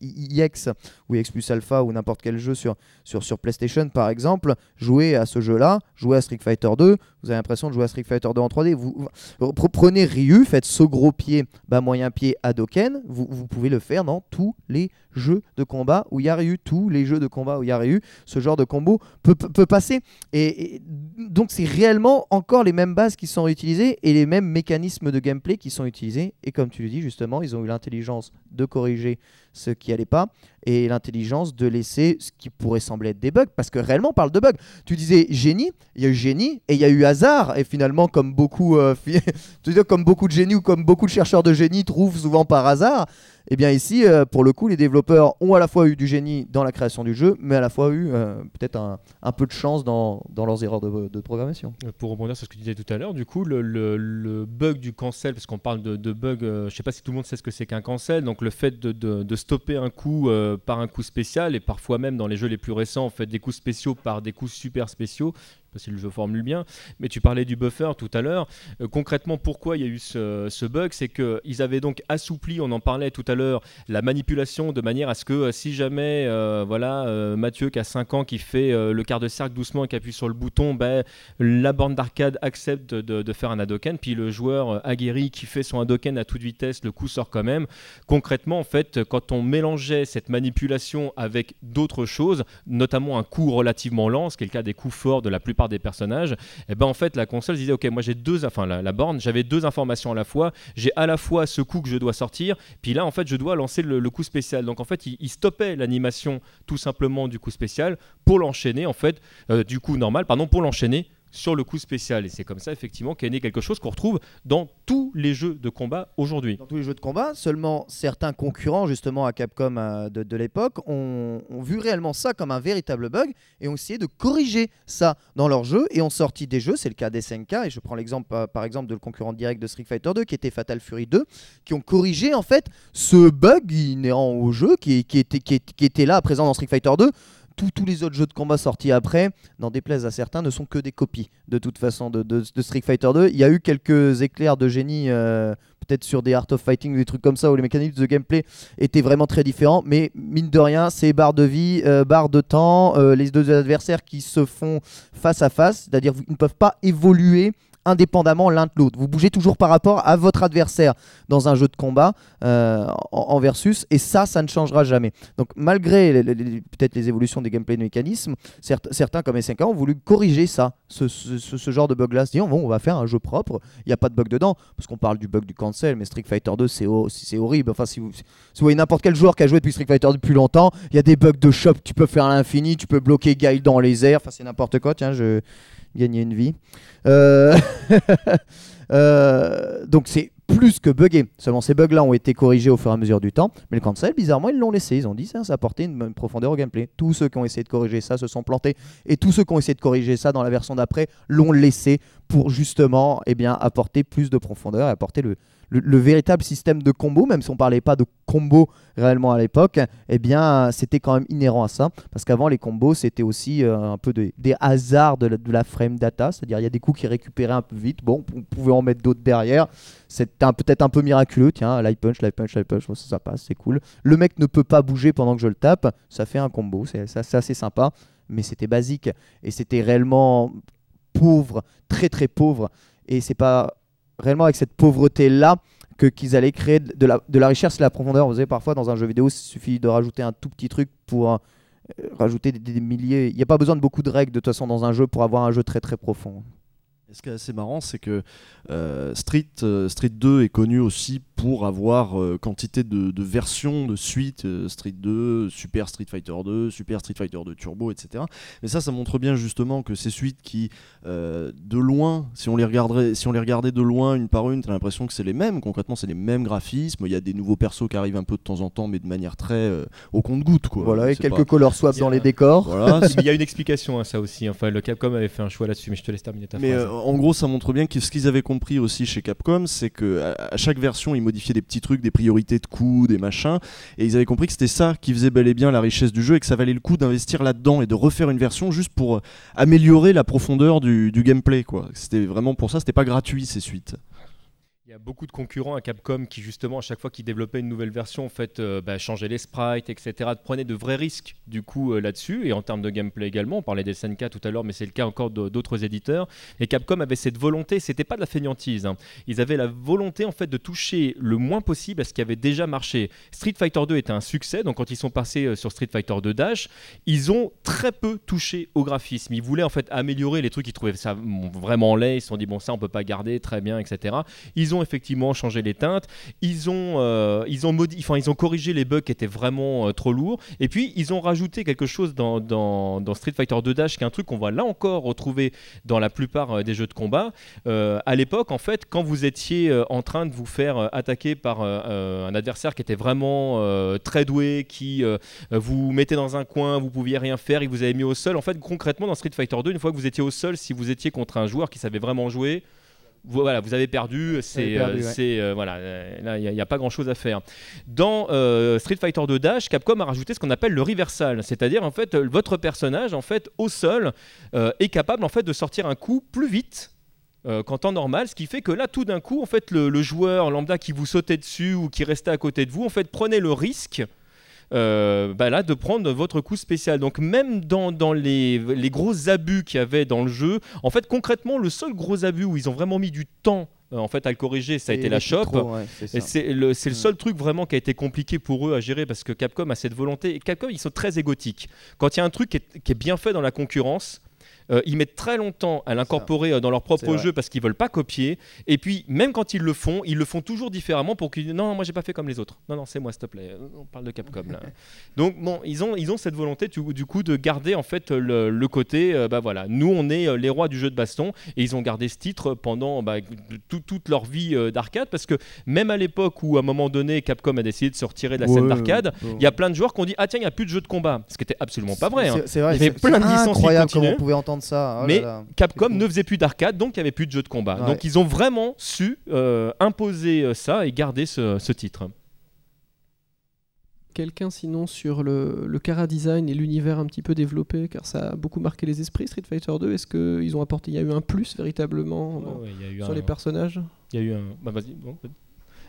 EX ou EX plus Alpha ou n'importe quel jeu sur, sur, sur PlayStation par exemple, jouer à ce jeu-là, jouer à Street Fighter 2, vous avez l'impression de jouer à Street Fighter 2 en 3D. Vous, vous- pre- prenez Ryu, faites saut gros pied, bas moyen pied, Hadoken, vous, pouvez le faire dans tous les jeux de combat où il y a Ryu, tous les jeux de combat où il y a Ryu, ce genre de combo peut passer. Et, et donc c'est réellement encore les mêmes bases qui sont utilisées et les mêmes mécanismes de gameplay qui sont utilisés. Et comme tu le dis justement, ils ont eu l'intelligence de corriger ce qui allait pas et l'intelligence de laisser ce qui pourrait sembler être des bugs parce que réellement on parle de bugs. Tu disais génie, il y a eu génie et il y a eu hasard et finalement comme beaucoup euh, comme beaucoup de génies ou comme beaucoup de chercheurs de génie trouvent souvent par hasard, et bien ici euh, pour le coup les développeurs ont à la fois eu du génie dans la création du jeu mais à la fois eu euh, peut-être un, peu de chance dans, leurs erreurs de, programmation. Euh, Pour rebondir sur ce que tu disais tout à l'heure, du coup, le, bug du cancel, parce qu'on parle de, bug, euh, je sais pas si tout le monde sait ce que c'est qu'un cancel, donc le fait de, de- stopper un coup par un coup spécial, et parfois même dans les jeux les plus récents, on fait des coups spéciaux par des coups super spéciaux. Si le jeu formule bien, mais tu parlais du buffer tout à l'heure. Euh, concrètement, pourquoi il y a eu ce, bug? C'est qu'ils avaient donc assoupli, on en parlait tout à l'heure, la manipulation de manière à ce que euh, si jamais, euh, voilà, Mathieu qui a 5 ans, qui fait le quart de cercle doucement et qui appuie sur le bouton, ben, la borne d'arcade accepte de, faire un Hadoken, puis le joueur aguerri qui fait son Hadoken à toute vitesse, le coup sort quand même. Concrètement, en fait, quand on mélangeait cette manipulation avec d'autres choses, notamment un coup relativement lent, ce qui est le cas des coups forts de la plupart des personnages, et ben en fait la console disait ok moi j'ai deux, enfin la, borne, j'avais deux informations à la fois, j'ai à la fois ce coup que je dois sortir, puis là en fait je dois lancer le, coup spécial. Donc en fait il, il stoppait l'animation tout simplement du coup spécial pour l'enchaîner en fait, euh, du coup normal, pardon, pour l'enchaîner sur le coup spécial. Et c'est comme ça, effectivement, qu'est né quelque chose qu'on retrouve dans tous les jeux de combat aujourd'hui. Dans tous les jeux de combat, seulement certains concurrents, justement, à Capcom euh, de, l'époque, ont, vu réellement ça comme un véritable bug et ont essayé de corriger ça dans leurs jeux et ont sorti des jeux, c'est le cas d'SNK, et je prends l'exemple, euh, par exemple, de le concurrent direct de Street Fighter 2, qui était Fatal Fury 2, qui ont corrigé, en fait, ce bug inhérent au jeu, qui, était, qui était là, présent dans Street Fighter 2, tous- les autres jeux de combat sortis après, n'en déplaise à certains, ne sont que des copies de toute façon de Street Fighter 2. Il y a eu quelques éclairs de génie, euh, peut-être sur des Art of Fighting, des trucs comme ça, où les mécanismes de gameplay étaient vraiment très différents. Mais mine de rien, c'est barre de vie, euh, barre de temps, euh, les deux adversaires qui se font face à face, c'est-à-dire qu'ils ne peuvent pas évoluer indépendamment l'un de l'autre. Vous bougez toujours par rapport à votre adversaire dans un jeu de combat euh, en, versus, et ça, ça ne changera jamais. Donc malgré peut-être les évolutions des gameplay de mécanismes, certains comme SNK ont voulu corriger ça, ce, genre de bug-là, se disant bon, on va faire un jeu propre, il n'y a pas de bug dedans, parce qu'on parle du bug du cancel, mais Street Fighter 2 c'est ho- c'est horrible. Enfin, si vous, si vous voyez n'importe quel joueur qui a joué depuis Street Fighter depuis longtemps, il y a des bugs de shop, tu peux faire à l'infini, tu peux bloquer Guile dans les airs, enfin c'est n'importe quoi, tiens, je gagnais une vie. Euh, euh, donc c'est plus que buggé. Seulement ces bugs-là ont été corrigés au fur et à mesure du temps. Mais le cancel, bizarrement, ils l'ont laissé. Ils ont dit ça, ça apportait une, une profondeur au gameplay. Tous ceux qui ont essayé de corriger ça se sont plantés. Et tous ceux qui ont essayé de corriger ça dans la version d'après l'ont laissé pour justement eh bien, apporter plus de profondeur et apporter le, le- le véritable système de combo, même si on parlait pas de combo réellement à l'époque, eh bien c'était quand même inhérent à ça. Parce qu'avant les combos c'était aussi euh, un peu de- des hasards de la, frame data, c'est-à-dire il y a des coups qui récupéraient un peu vite, bon on pouvait en mettre d'autres derrière, un- peut-être un peu miraculeux, tiens, light punch, light punch, light punch, ça, ça passe, c'est cool. Le mec ne peut pas bouger pendant que je le tape, ça fait un combo, c'est assez sympa, mais c'était basique. Et c'était réellement pauvre, très très pauvre, et c'est pas réellement avec cette pauvreté là que qu'ils allaient créer de la, de la richesse et de la profondeur. Vous savez, parfois dans un jeu vidéo, il suffit de rajouter un tout petit truc pour euh, rajouter des, des milliers. Il n'y a pas besoin de beaucoup de règles de toute façon dans un jeu pour avoir un jeu très très profond. Et ce qui est assez marrant, c'est que euh, Street, euh, Street 2 est connu aussi pour avoir euh, quantité de, de versions de suites euh, Street 2, Super Street Fighter 2, Super Street Fighter 2 Turbo, etc. Mais ça, ça montre bien justement que ces suites qui, euh, de loin, si on, les regarderait, si on les regardait de loin une par une, t'as l'impression que c'est les mêmes. Concrètement, c'est les mêmes graphismes. Il y a des nouveaux persos qui arrivent un peu de temps en temps, mais de manière très euh, au compte-goutte. quoi. Voilà, et C'est quelques pas- color swaps dans les décors. Voilà, il y a une explication à ça aussi. Enfin, le Capcom avait fait un choix là-dessus, mais je te laisse terminer ta Mais phrase. En gros, ça montre bien que ce qu'ils avaient compris aussi chez Capcom, c'est que à, chaque version, ils modifiaient des petits trucs, des priorités de coups, des machins, et ils avaient compris que c'était ça qui faisait bel et bien la richesse du jeu et que ça valait le coup d'investir là-dedans et de refaire une version juste pour euh, améliorer la profondeur du, gameplay. C'était vraiment pour ça, c'était pas gratuit ces suites. Il y a beaucoup de concurrents à Capcom qui, justement, à chaque fois qu'ils développaient une nouvelle version, en fait, euh, bah, changeaient les sprites, etc., prenaient de vrais risques, du coup, euh, là-dessus, et en termes de gameplay également. On parlait des SNK tout à l'heure, mais c'est le cas encore d'autres éditeurs. Et Capcom avait cette volonté, c'était pas de la fainéantise, hein. ils avaient la volonté, en fait, de toucher le moins possible à ce qui avait déjà marché. Street Fighter 2 était un succès, donc quand ils sont passés euh, sur Street Fighter 2 Dash, ils ont très peu touché au graphisme. Ils voulaient, en fait, améliorer les trucs, ils trouvaient ça vraiment laid, ils se sont dit, bon, ça, on peut pas garder, très bien, etc. Ils ont effectivement changé les teintes. Ils ont, euh, ils ont, ils ont corrigé les bugs qui étaient vraiment euh, trop lourds. Et puis, ils ont rajouté quelque chose dans, dans, dans Street Fighter 2 Dash, qui est un truc qu'on va là encore retrouver dans la plupart euh, des jeux de combat. À l'époque, en fait, quand vous étiez en train de vous faire attaquer par un adversaire qui était vraiment très doué, qui vous mettait dans un coin, vous pouviez rien faire, il vous avait mis au sol. En fait, concrètement, dans Street Fighter 2, une fois que vous étiez au sol, si vous étiez contre un joueur qui savait vraiment jouer, vous- voilà, vous avez perdu. C'est, euh, ouais. euh, voilà, euh, là, il n'y a, pas grand chose à faire. Dans Street Fighter 2 Dash, Capcom a rajouté ce qu'on appelle le reversal, c'est-à-dire en fait, votre personnage, en fait, au sol, est capable en fait de sortir un coup plus vite. euh, qu'en temps normal, ce qui fait que là, tout d'un coup, en fait, le, le joueur lambda qui vous sautait dessus ou qui restait à côté de vous, en fait, prenait le risque euh, bah là, de prendre votre coup spécial. Donc même dans, dans les, les gros abus qu'il y avait dans le jeu, en fait concrètement le seul gros abus où ils ont vraiment mis du temps euh, en fait à le corriger, ça a Et été la ouais, c'est le, c'est le Mm. seul truc vraiment qui a été compliqué pour eux à gérer parce que Capcom a cette volonté. Et Capcom, ils sont très égotiques. Quand il y a un truc qui est, qui est bien fait dans la concurrence, euh, ils mettent très longtemps à l'incorporer euh, dans leur propre jeu parce qu'ils veulent pas copier. Et puis, même quand ils le font, ils le font toujours différemment pour qu'ils disent non, moi j'ai pas fait comme les autres. Non, non, c'est moi, s'il te plaît. Euh, On parle de Capcom là. Donc bon, ils ont, ils ont cette volonté du, coup de garder en fait le, le côté, euh, bah voilà, nous on est les rois du jeu de baston et ils ont gardé ce titre pendant bah, tout- toute leur vie euh, d'arcade parce que même à l'époque où à un moment donné Capcom a décidé de se retirer de la scène d'arcade, il y a plein de joueurs qui ont dit ah tiens il y a plus de jeux de combat, ce qui était absolument pas vrai. hein. C'est- vrai, Il y avait plein de licences incroyable continuaient. on pouvait entendre ça. Oh là Mais là. Capcom ne faisait plus d'arcade, donc il n'y avait plus de jeux de combat. Ouais. Donc ils ont vraiment su euh, imposer euh, ça et garder ce, ce titre. Quelqu'un sinon sur le, le Cara Design et l'univers un petit peu développé, car ça a beaucoup marqué les esprits, Street Fighter 2. Est-ce qu'ils ont apporté, il y a eu un plus véritablement dans- Ouais, sur un- les personnages? Il y a eu un. Bah, vas-y. bon, vas-y.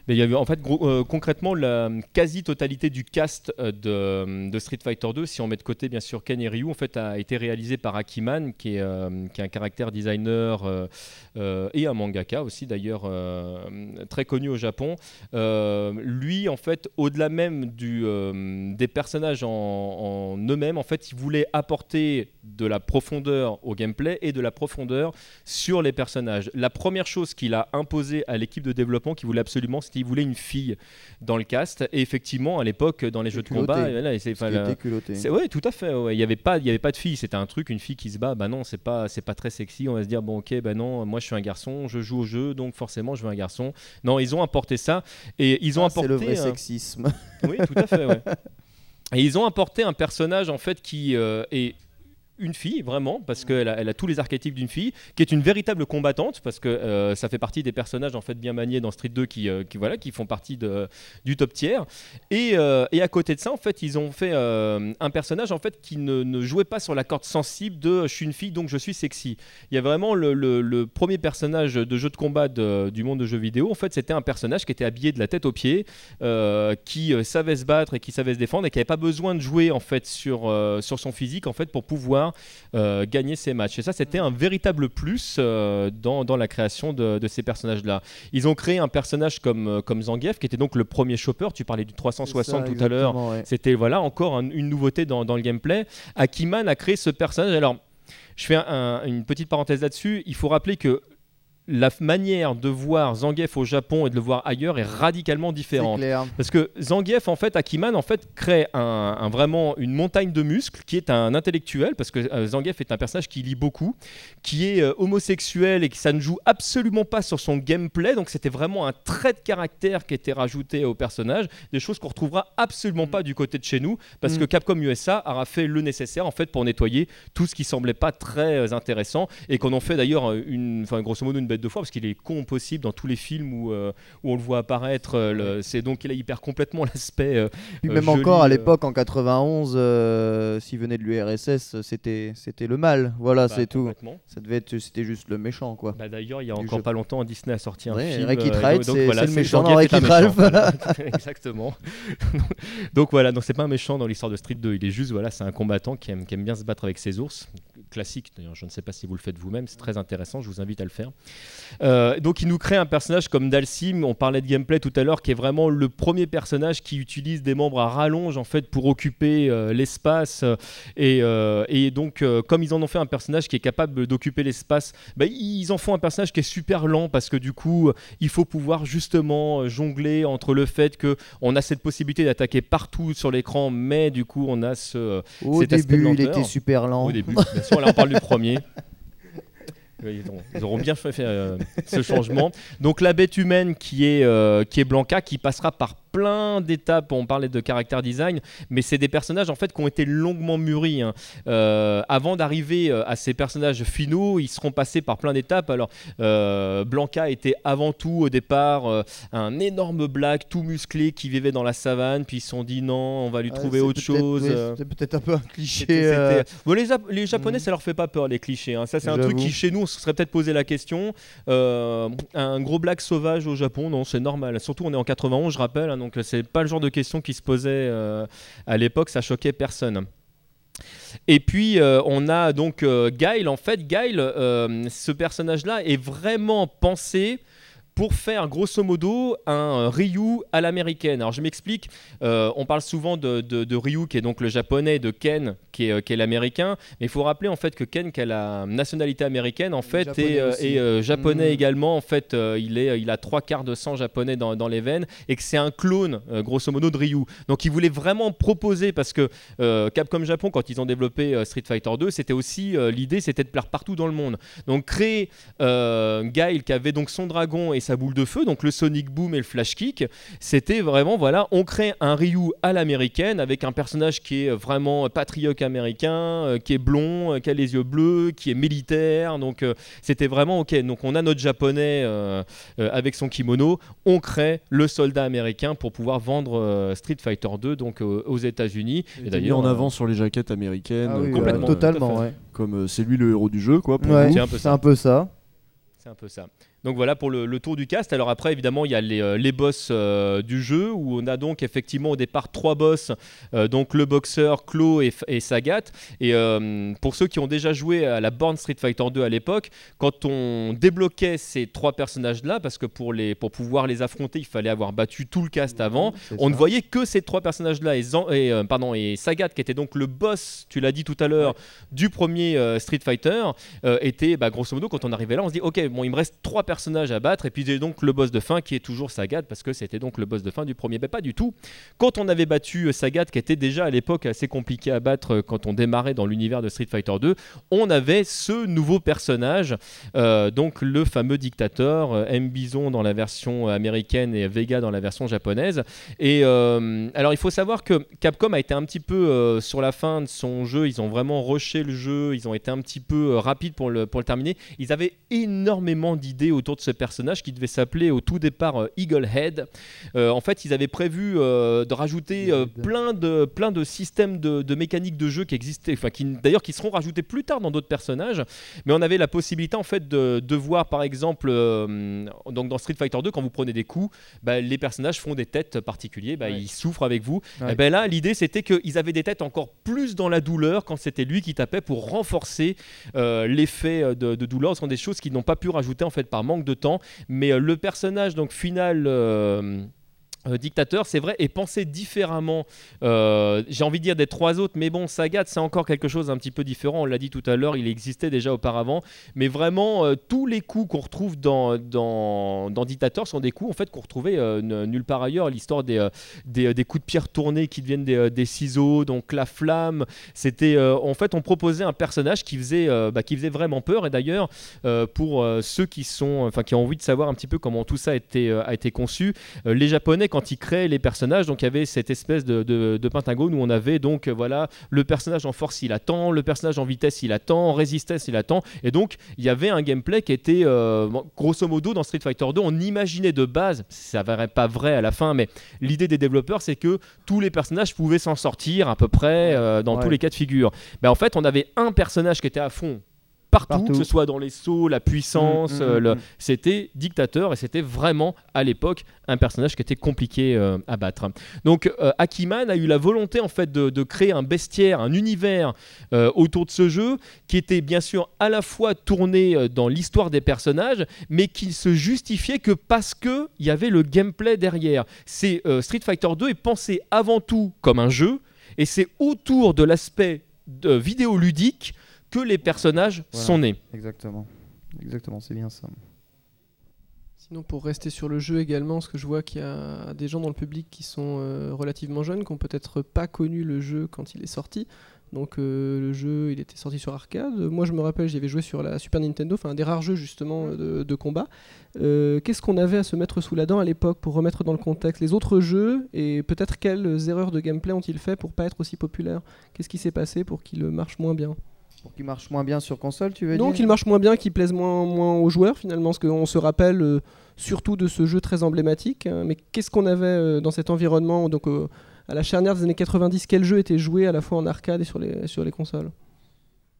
Mais il y a eu en fait euh, concrètement la quasi-totalité du cast euh, de, Street Fighter 2, si on met de côté bien sûr Ken et Ryu, en fait a été réalisé par Akiman, qui est, euh, qui un caractère designer et un mangaka aussi d'ailleurs très connu au Japon. Lui en fait au-delà même des personnages en, eux-mêmes, en fait il voulait apporter de la profondeur au gameplay et de la profondeur sur les personnages. La première chose qu'il a imposé à l'équipe de développement qu'il voulait absolument, c'était qu'il voulait une fille dans le cast. Et effectivement, à l'époque, dans les C'est jeux de combat, voilà, c'est- la- c'est ouais, tout à fait. ouais. Il n'y avait pas, il y avait pas de fille. C'était un truc, une fille qui se bat. Bah non, c'est pas, c'est pas très sexy. On va se dire bon, ok, bah non, moi je suis un garçon, je joue au jeu, donc forcément je veux un garçon. Non, ils ont apporté ça et ils ont Ah, C'est apporté. le vrai un- sexisme. oui, tout à fait. ouais. Et ils ont apporté un personnage en fait qui euh, est une fille vraiment parce qu'elle a, elle a tous les archétypes d'une fille qui est une véritable combattante parce que euh, ça fait partie des personnages en fait bien maniés dans Street 2 qui, euh, qui voilà qui font partie de, du top tier et, euh, et à côté de ça en fait ils ont fait un personnage en fait qui ne, ne jouait pas sur la corde sensible de je suis une fille donc je suis sexy il y a vraiment le, le- le premier personnage de jeu de combat de- du monde de jeux vidéo en fait c'était un personnage qui était habillé de la tête aux pieds qui savait se battre et qui savait se défendre et qui n'avait pas besoin de jouer en fait sur, sur son physique en fait pour pouvoir euh, gagner ses matchs. Et ça, c'était un véritable plus euh, dans, dans la création de, de ces personnages-là. Ils ont créé un personnage comme, euh, comme Zangief, qui était donc le premier chopper. Tu parlais du 360 C'est ça, tout à l'heure. ouais. C'était voilà encore un- une nouveauté dans, dans le gameplay. Akiman a créé ce personnage. Alors, je fais un- un- une petite parenthèse là-dessus. Il faut rappeler que la manière de voir Zangief au Japon et de le voir ailleurs est radicalement différente. clair. Parce que Zangief, en fait, Akiman, en fait, crée un, un vraiment une montagne de muscles qui est un intellectuel, parce que euh, Zangief est un personnage qui lit beaucoup, qui est euh, homosexuel et que ça ne joue absolument pas sur son gameplay. Donc c'était vraiment un trait de caractère qui était rajouté au personnage, des choses qu'on retrouvera absolument pas du côté de chez nous, parce Mm. que Capcom USA aura fait le nécessaire en fait pour nettoyer tout ce qui semblait pas très euh, intéressant et qu'on en fait d'ailleurs euh, une, enfin grosso modo une bête de fois parce qu'il est con possible dans tous les films où, euh, où on le voit apparaître. euh, C'est donc là il perd complètement l'aspect. euh, Puis même joli, encore à l'époque en 91, euh, s'il venait de l'URSS, c'était c'était le mal. Voilà, bah, c'est tout. Ça devait être, c'était juste le méchant quoi. Bah, D'ailleurs, il y a encore jeu. pas longtemps, Disney a sorti un Ouais, film. Donc c'est- voilà, c'est le méchant dans Wreck-It Ralph. voilà. Exactement. donc voilà, donc c'est pas un méchant dans l'histoire de Street 2. Il est juste, voilà, c'est un combattant qui aime, qui aime bien se battre avec ses ours. Classique, d'ailleurs, je ne sais pas si vous le faites vous-même, c'est très intéressant, je vous invite à le faire. Euh, donc il nous crée un personnage comme Dalsim, on parlait de gameplay tout à l'heure, qui est vraiment le premier personnage qui utilise des membres à rallonge en fait pour occuper euh, l'espace. et, euh, et donc comme ils en ont fait un personnage qui est capable d'occuper l'espace, bah, ils en font un personnage qui est super lent parce que du coup il faut pouvoir justement jongler entre le fait que on a cette possibilité d'attaquer partout sur l'écran, mais du coup on a ce Au cet début, il était super lent. au début. Bien sûr, on parle du premier. Ils, ont- ils auront bien fait, euh, ce changement. Donc la bête humaine qui est, euh, qui est Blanca, qui passera par plein d'étapes. On parlait de caractère design, mais c'est des personnages en fait qui ont été longuement mûris. hein. Euh, avant d'arriver euh, à ces personnages finaux, ils seront passés par plein d'étapes. Alors euh, Blanca était avant tout au départ euh, un énorme black tout musclé qui vivait dans la savane, puis ils se sont dit non, on va lui Ah, trouver autre chose. C'est peut-être un peu un cliché. c'était- c'était- Bon, les, Jap- les Japonais, Mm. ça leur fait pas peur les clichés. hein. Ça, c'est un truc qui chez nous, on se serait peut-être posé la question. Un gros black sauvage au Japon, non, c'est normal. Surtout, on est en 91, je rappelle, hein, donc c'est pas le genre de question qui se posait euh, à l'époque. Ça choquait personne. Et puis euh, on a donc euh. En fait, Guile, euh, ce personnage-là est vraiment pensé pour faire grosso modo un Ryu à l'américaine. Alors je m'explique, euh, on parle souvent de, de, Ryu qui est donc le japonais, de Ken qui est, qui est l'américain, mais il faut rappeler en fait que Ken qui a la nationalité américaine en fait et, et japonais également, en fait il, est, il a trois quarts de sang japonais dans, dans les veines et que c'est un clone grosso modo de Ryu. Donc il voulait vraiment proposer parce que Capcom Japon quand ils ont développé Street Fighter 2, c'était aussi l'idée c'était de plaire partout dans le monde. Donc créer Guile qui avait donc son dragon et sa boule de feu, donc le Sonic Boom et le Flash Kick, c'était vraiment, voilà, on crée un Ryu à l'américaine avec un personnage qui est vraiment patriote américain, euh, qui est blond, euh, qui a les yeux bleus, qui est militaire, donc euh, c'était vraiment ok. Donc on a notre japonais avec son kimono, on crée le soldat américain pour pouvoir vendre Street Fighter 2 donc aux États-Unis. Et d'ailleurs en avant sur les jaquettes américaines, ah complètement, totalement, comme c'est lui le héros du jeu, quoi. c'est un peu ça. C'est un peu ça. Donc voilà pour le, tour du cast. Alors après, évidemment, il y a les, euh, boss euh, du jeu où on a donc effectivement au départ trois boss, euh, donc le boxeur, Claw et, Sagat. Et pour ceux qui ont déjà joué à la borne Street Fighter 2 à l'époque, quand on débloquait ces trois personnages-là, parce que pour, les, pour pouvoir les affronter, il fallait avoir battu tout le cast avant, on ne voyait que ces trois personnages-là et, et, pardon, et Sagat, qui était donc le boss, tu l'as dit tout à l'heure, du premier Street Fighter, était bah, grosso modo quand on arrivait là, on se dit ok, bon, il me reste trois personnage à battre et puis donc le boss de fin qui est toujours Sagat parce que c'était donc le boss de fin du premier. Mais pas du tout. Quand on avait battu euh, Sagat qui était déjà à l'époque assez compliqué à battre euh, quand on démarrait dans l'univers de Street Fighter 2, on avait ce nouveau personnage, euh, donc le fameux dictateur M Bison dans la version américaine et Vega dans la version japonaise. Et alors il faut savoir que Capcom a été un petit peu sur la fin de son jeu, ils ont vraiment rushé le jeu, ils ont été un petit peu rapides pour le, pour le terminer. Ils avaient énormément d'idées autour de ce personnage qui devait s'appeler au tout départ euh, Eagle Head. Euh, en fait, ils avaient prévu euh, de rajouter plein, de, plein de systèmes de, de mécaniques de jeu qui existaient, enfin qui d'ailleurs qui seront rajoutés plus tard dans d'autres personnages. Mais on avait la possibilité en fait de, de voir par exemple donc dans Street Fighter 2 quand vous prenez des coups, bah, les personnages font des têtes particuliers, bah, ils souffrent avec vous. Et ben là, l'idée c'était qu'ils avaient des têtes encore plus dans la douleur quand c'était lui qui tapait pour renforcer l'effet de, de, douleur. Ce sont des choses qu'ils n'ont pas pu rajouter en fait par manque de temps. Mais euh, le personnage donc final euh, dictateur, c'est vrai, est pensé différemment. Euh, j'ai envie de dire des trois autres, mais bon, Sagat, c'est encore quelque chose d'un petit peu différent. On l'a dit tout à l'heure, il existait déjà auparavant. Mais vraiment, euh, tous les coups qu'on retrouve dans, dans, dans, Dictator sont des coups en fait qu'on retrouvait nulle part ailleurs. L'histoire des, des, coups de pierre tournés qui deviennent des, ciseaux, donc la flamme. C'était en fait, on proposait un personnage qui faisait, bah, qui faisait vraiment peur. Et d'ailleurs, pour ceux qui sont, enfin, qui ont envie de savoir un petit peu comment tout ça a été, a été conçu, les Japonais quand il crée les personnages, donc il y avait cette espèce de, de, pentagone où on avait donc euh, voilà le personnage en force il attend, le personnage en vitesse il attend, en résistance il attend, et donc il y avait un gameplay qui était euh, grosso modo dans Street Fighter 2, on imaginait de base, ça ne pas vrai à la fin, mais l'idée des développeurs c'est que tous les personnages pouvaient s'en sortir à peu près euh, dans tous les cas de figure. Ben, en fait on avait un personnage qui était à fond partout, que ce soit dans les sauts, la puissance, mm, mm, euh, mm, c'était dictateur et c'était vraiment à l'époque un personnage qui était compliqué euh, à battre. Donc euh, Akiman a eu la volonté en fait de, créer un bestiaire, un univers autour de ce jeu qui était bien sûr à la fois tourné dans l'histoire des personnages, mais qui se justifiait que parce que il y avait le gameplay derrière. C'est Street Fighter 2 est pensé avant tout comme un jeu et c'est autour de l'aspect vidéoludique que les personnages sont nés. Exactement. Exactement, c'est bien ça. Sinon, pour rester sur le jeu également, ce que je vois qu'il y a des gens dans le public qui sont euh, relativement jeunes, qui n'ont peut-être pas connu le jeu quand il est sorti. Donc euh, le jeu, il était sorti sur arcade. Moi, je me rappelle, j'y avais joué sur la Super Nintendo, enfin un des rares jeux justement de, de combat. Euh, qu'est-ce qu'on avait à se mettre sous la dent à l'époque pour remettre dans le contexte les autres jeux et peut-être quelles erreurs de gameplay ont-ils fait pour pas être aussi populaires? Qu'est-ce qui s'est passé pour qu'il marche moins bien? Pour qu'il marche moins bien sur console, tu veux dire Non, qu'il marche moins bien, qu'il plaise moins, moins aux joueurs finalement, parce qu'on se rappelle euh, surtout de ce jeu très emblématique. Hein. mais qu'est-ce qu'on avait euh, dans cet environnement? Donc euh, à la charnière des années 90, quel jeu était joué à la fois en arcade et sur les, sur les consoles?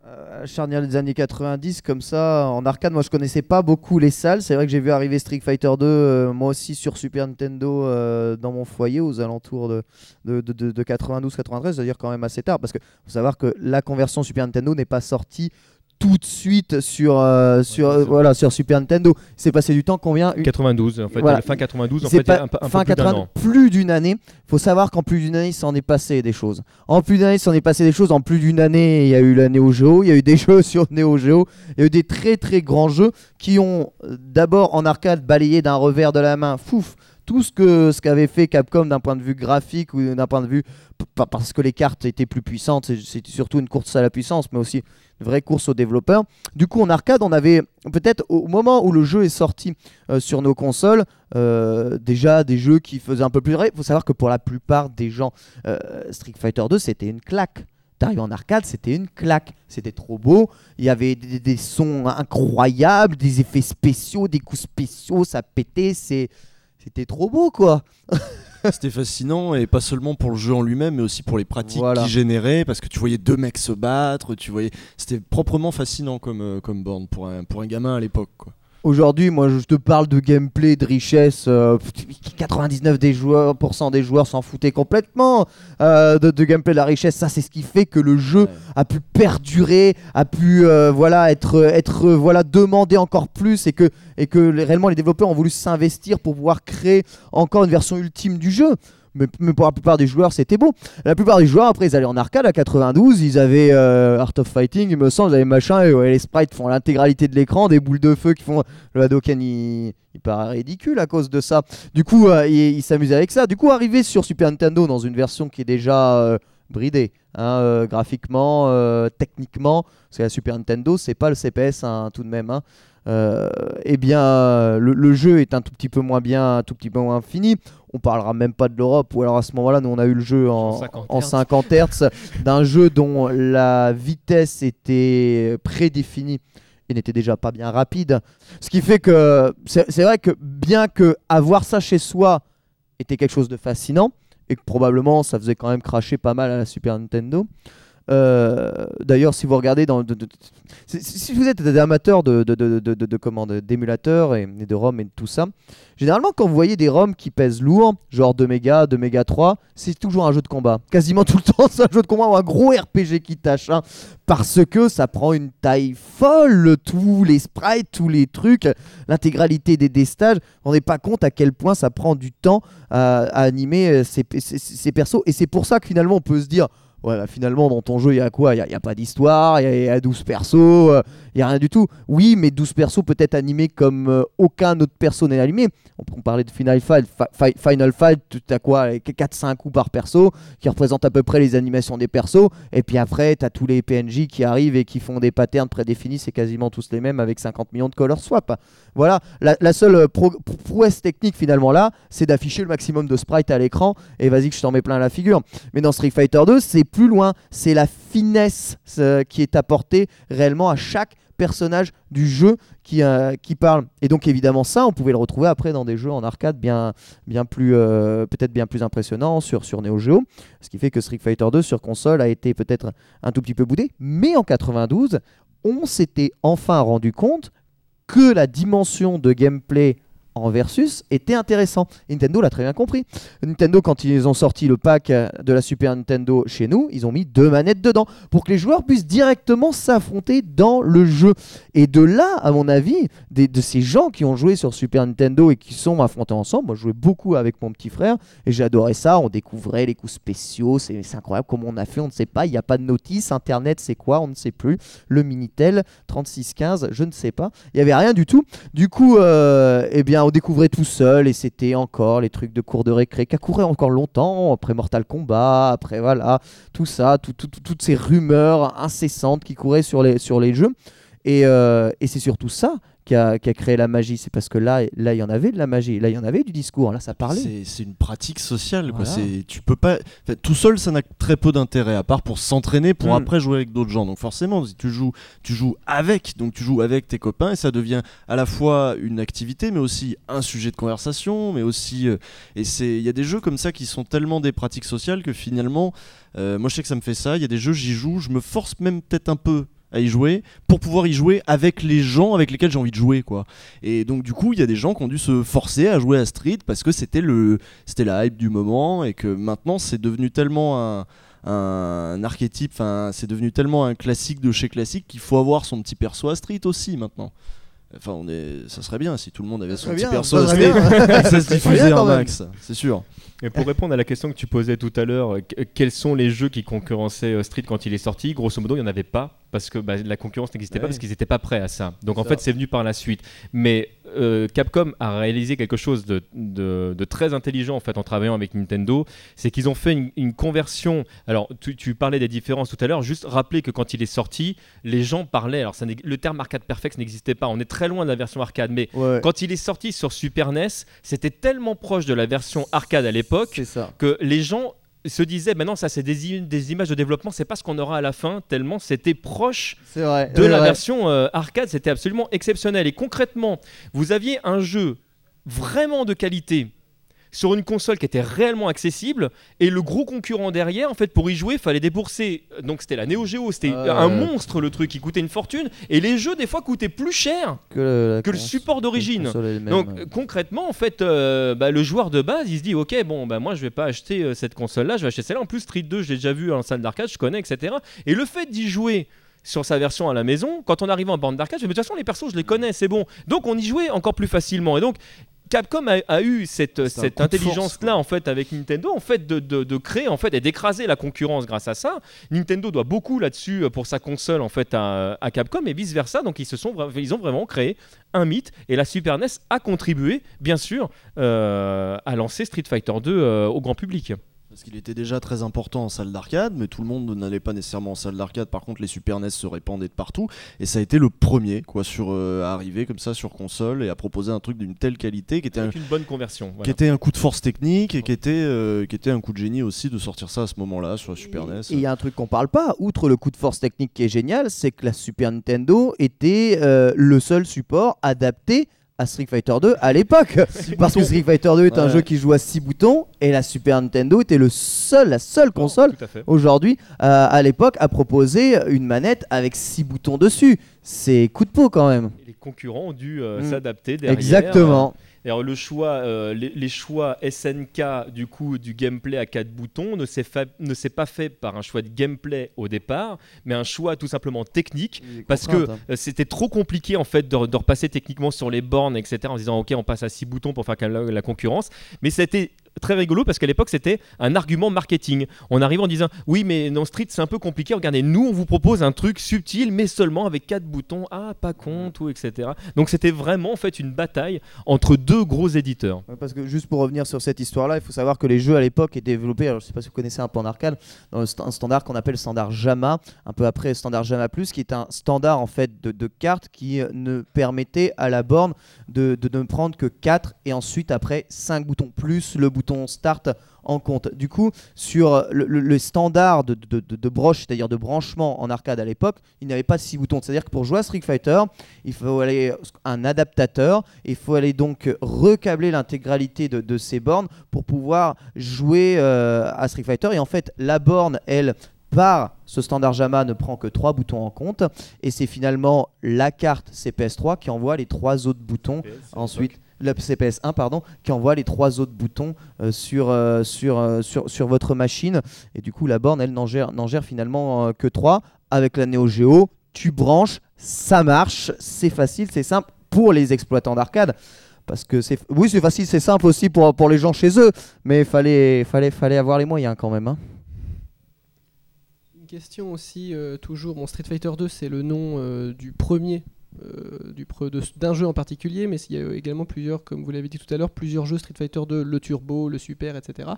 Euh, charnière des années 90, comme ça, en arcade, moi je connaissais pas beaucoup les salles. C'est vrai que j'ai vu arriver Street Fighter 2, euh, moi aussi sur Super Nintendo, euh, dans mon foyer, aux alentours de, de, de, de 92-93, c'est-à-dire quand même assez tard, parce que faut savoir que la conversion Super Nintendo n'est pas sortie tout de suite sur, euh, sur, euh, voilà, sur Super Nintendo. Il s'est passé du temps combien Une- 92, en fait, Voilà. fin 92, en fait, il pas- un, peu- un fin peu plus d'un 80, an. plus d'une année. faut savoir qu'en plus d'une année, il s'en est passé des choses. En plus d'une année, il s'en est passé des choses. En plus d'une année, il y a eu la Neo Geo, il y a eu des jeux sur Neo Geo, il y a eu des très très grands jeux qui ont euh, d'abord en arcade balayé d'un revers de la main, fouf, tout ce que ce qu'avait fait Capcom d'un point de vue graphique ou d'un point de vue parce que les cartes étaient plus puissantes, c'était surtout une course à la puissance, mais aussi une vraie course aux développeurs. Du coup, en arcade, on avait peut-être au moment où le jeu est sorti euh, sur nos consoles, euh, déjà des jeux qui faisaient un peu plus rêver. Il faut savoir que pour la plupart des gens, euh, Street Fighter 2, c'était une claque. T'arrives en arcade, c'était une claque. C'était trop beau. Il y avait des, des sons incroyables, des effets spéciaux, des coups spéciaux, ça pétait. C'est, c'était trop beau, quoi. C'était fascinant et pas seulement pour le jeu en lui-même, mais aussi pour les pratiques Voilà. qu'il générait, parce que tu voyais deux mecs se battre, tu voyais, c'était proprement fascinant comme euh, comme borne pour un pour un gamin à l'époque. quoi. Aujourd'hui, moi, je te parle de gameplay, de richesse. euh, 99 des joueurs, des joueurs s'en foutaient complètement euh, de, de gameplay, de la richesse. Ça, c'est ce qui fait que le jeu Ouais. a pu perdurer, a pu euh, voilà être être euh, voilà demandé encore plus et que et que réellement les développeurs ont voulu s'investir pour pouvoir créer encore une version ultime du jeu. Mais, pour la plupart des joueurs, c'était beau. La plupart des joueurs, après, ils allaient en arcade à 92, ils avaient euh, Art of Fighting, il me semble, ils avaient machin, et les sprites font l'intégralité de l'écran, des boules de feu qui font. Le Hadoken, il, il paraît ridicule à cause de ça. Du coup, euh, il, s'amusait avec ça. Du coup, arrivé sur Super Nintendo dans une version qui est déjà euh, bridée, hein, euh, graphiquement, euh, techniquement, parce que la Super Nintendo, c'est pas le CPS hein, tout de même. hein. Euh, eh bien, le, le jeu est un tout petit peu moins bien, un tout petit peu moins fini. On parlera même pas de l'Europe, ou alors à ce moment-là, nous on a eu le jeu en, En 50 en Hertz. 50 Hz d'un jeu dont la vitesse était prédéfinie et n'était déjà pas bien rapide. Ce qui fait que c'est c'est vrai que bien que avoir ça chez soi était quelque chose de fascinant et que probablement ça faisait quand même cracher pas mal à la Super Nintendo. Euh, D'ailleurs, si vous regardez dans, si, vous êtes des amateurs de, de, d'émulateurs et, de ROM et de tout ça, généralement quand vous voyez des ROM qui pèsent lourd, genre 2 mégas, 2 mégas 3, c'est toujours un jeu de combat. Quasiment tout le temps, c'est un jeu de combat ou un gros RPG qui tâche, hein, parce que ça prend une taille folle, tous les sprites, tous les trucs, l'intégralité des, des stages. On n'est pas compte à quel point ça prend du temps à, animer euh, ces persos, et c'est pour ça que finalement on peut se dire. Ouais, bah, finalement, dans ton jeu, il y a quoi? Il n'y a, pas d'histoire, il y y, a 12 persos, euh, rien du tout. Oui, mais 12 persos peut être animés comme euh, aucun autre perso n'est animé. On, on parlait de Final Fight. Fi- Fi- Final Fight, tu as quoi 4-5 coups par perso, qui représentent à peu près les animations des persos. Et puis après, tu as tous les PNJ qui arrivent et qui font des patterns prédéfinis, c'est quasiment tous les mêmes avec 50 millions de color swap. Voilà, la, seule euh, pro- pro- prouesse technique finalement là, c'est d'afficher le maximum de sprites à l'écran et vas-y que je t'en mets plein la figure. Mais dans Street Fighter 2, c'est plus loin, c'est la finesse euh, qui est apportée réellement à chaque personnage du jeu qui, euh, qui parle. Et donc évidemment ça, on pouvait le retrouver après dans des jeux en arcade bien, bien plus, euh, peut-être bien plus impressionnants sur, sur Neo Geo. Ce qui fait que Street Fighter 2 sur console a été peut-être un tout petit peu boudé. Mais en 92, on s'était enfin rendu compte que la dimension de gameplay en versus était intéressant. Nintendo l'a très bien compris. Nintendo, quand ils ont sorti le pack euh, de la Super Nintendo chez nous, ils ont mis deux manettes dedans pour que les joueurs puissent directement s'affronter dans le jeu. Et de là, à mon avis, des- de ces gens qui ont joué sur Super Nintendo et qui sont affrontés ensemble, moi je jouais beaucoup avec mon petit frère et j'adorais ça. On découvrait les coups spéciaux, c'est c'est incroyable comment on a fait, on ne sait pas. Il n'y a pas de notice, Internet c'est quoi, on ne sait plus. Le Minitel 3615, je ne sais pas. Il n'y avait rien du tout. Du coup, euh, eh bien, on découvrait tout seul et c'était encore les trucs de cours de récré qui accouraient encore longtemps, après Mortal Kombat, après voilà, tout ça, tout- tout- tout- toutes ces rumeurs incessantes qui couraient sur les, sur les jeux. Et, euh, et c'est surtout ça qui a, qui a créé la magie. C'est parce que là, là, il y en avait de la magie. Là, il y en avait du discours. Là, ça parlait. C'est une pratique sociale. Quoi. Voilà. C'est- Tu peux pas. enfin, tout seul, ça n'a très peu d'intérêt, à part pour s'entraîner, pour Mm. après jouer avec d'autres gens. Donc forcément, si tu joues, tu joues avec, donc tu joues avec tes copains, et ça devient à la fois une activité, mais aussi un sujet de conversation, mais aussi. euh, et c'est, il y a des jeux comme ça qui sont tellement des pratiques sociales que finalement, euh, moi je sais que ça me fait ça. Il y a des jeux, j'y joue, je me force même peut-être un peu à y jouer pour pouvoir y jouer avec les gens avec lesquels j'ai envie de jouer quoi et donc du coup il y a des gens qui ont dû se forcer à jouer à Street parce que c'était le c'était la hype du moment et que maintenant c'est devenu tellement un, un, archétype. Enfin, c'est devenu tellement un classique de chez classique qu'il faut avoir son petit perso à Street aussi maintenant. Enfin, on est, ça serait bien si tout le monde avait son petit perso à Street. ça se diffusait en max, c'est sûr. Et pour répondre à la question que tu posais tout à l'heure, quels sont les jeux qui concurrençaient euh, Street quand il est sorti Grosso modo, il n'y en avait pas parce que bah, la concurrence n'existait pas parce qu'ils n'étaient pas prêts à ça. Donc en fait, c'est venu par la suite. Mais euh, Capcom a réalisé quelque chose de, de, très intelligent en fait en travaillant avec Nintendo, c'est qu'ils ont fait une, conversion. Alors tu, parlais des différences tout à l'heure. Juste rappeler que quand il est sorti, les gens parlaient. Alors ça le terme arcade perfect n'existait pas. On est très loin de la version arcade, mais quand il est sorti sur Super NES, c'était tellement proche de la version arcade à l'époque que les gens se disait maintenant ça c'est des, des, images de développement c'est pas ce qu'on aura à la fin tellement c'était proche de la version euh, arcade. C'était absolument exceptionnel. Et concrètement vous aviez un jeu vraiment de qualité sur une console qui était réellement accessible et le gros concurrent derrière en fait pour y jouer fallait débourser. Donc c'était la Neo Geo c'était un monstre le truc qui coûtait une fortune et les jeux des fois coûtaient plus cher que, le support d'origine. donc concrètement en fait euh, bah, le joueur de base il se dit ok bon bah moi je vais pas acheter euh, cette console là je vais acheter celle-là. En plus Street 2 je l'ai déjà vu en salle d'arcade je connais etc et le fait d'y jouer sur sa version à la maison, quand on arrive en bande d'arcade, de toute façon les persos je les connais, c'est bon. Donc on y jouait encore plus facilement. Et donc Capcom a, eu cette, cette intelligence-là en fait avec Nintendo, en fait de, de, créer en fait et d'écraser la concurrence grâce à ça. Nintendo doit beaucoup là-dessus euh, pour sa console en fait à, Capcom et vice versa. Donc ils se sont ils ont vraiment créé un mythe et la Super NES a contribué bien sûr euh, à lancer Street Fighter 2 euh, au grand public. Parce qu'il était déjà très important en salle d'arcade, mais tout le monde n'allait pas nécessairement en salle d'arcade. Par contre, les Super NES se répandaient de partout. Et ça a été le premier quoi, sur, euh, à arriver comme ça sur console et à proposer un truc d'une telle qualité qui était une bonne conversion. Qui était un coup de force technique et qui était, euh, qui était un coup de génie aussi de sortir ça à ce moment-là sur la Super NES. Et il y a un truc qu'on parle pas, outre le coup de force technique qui est génial, c'est que la Super Nintendo était euh, le seul support adapté à Street Fighter 2 à l'époque. Parce que Street Fighter 2 est un jeu qui joue à 6 boutons et la Super Nintendo était le seul, la seule console aujourd'hui euh, à l'époque à proposer une manette avec 6 boutons dessus. C'est coup de peau quand même. les concurrents ont dû euh, mm. s'adapter derrière. Exactement. Euh, alors le choix, euh, les, choix SNK du coup du gameplay à quatre boutons ne s'est, ne s'est pas fait par un choix de gameplay au départ, mais un choix tout simplement technique, parce que hein. euh, c'était trop compliqué en fait de, repasser techniquement sur les bornes, etc. En disant ok on passe à six boutons pour faire la, la concurrence, mais c'était très rigolo parce qu'à l'époque c'était un argument marketing. On arrive en disant oui mais dans Street c'est un peu compliqué, regardez nous on vous propose un truc subtil mais seulement avec quatre boutons, ah pas compte ou etc. Donc c'était vraiment en fait une bataille entre deux gros éditeurs. Parce que juste pour revenir sur cette histoire là, il faut savoir que les jeux à l'époque étaient développés, alors je sais pas si vous connaissez un peu en arcade, un standard qu'on appelle standard JAMA, un peu après standard JAMA Plus qui est un standard en fait de, de cartes qui ne permettait à la borne de, de ne prendre que 4 et ensuite après 5 boutons plus le bouton start en compte. Du coup, sur le, standard de, de, broche, c'est-à-dire de branchement en arcade à l'époque, il n'y avait pas six boutons. C'est-à-dire que pour jouer à Street Fighter, il faut aller un adaptateur, il faut aller donc recabler l'intégralité de, ces bornes pour pouvoir jouer euh, à Street Fighter. Et en fait, la borne, elle, par ce standard JAMA ne prend que trois boutons en compte et c'est finalement la carte CPS3 qui envoie les trois autres boutons ensuite le CPS 1 pardon, qui envoie les trois autres boutons euh, sur, euh, euh, sur, votre machine. Et du coup, la borne, elle n'en gère, finalement que trois. Avec la Neo Geo, tu branches, ça marche, c'est facile, c'est simple pour les exploitants d'arcade. Parce que c'est oui c'est facile c'est simple aussi pour, pour les gens chez eux mais fallait fallait fallait avoir les moyens quand même hein. Une question aussi toujours mon Street Fighter 2 c'est le nom du premier d'un jeu en particulier, mais il y a également plusieurs, comme vous l'avez dit tout à l'heure, plusieurs jeux Street Fighter 2, le Turbo, le Super, etc.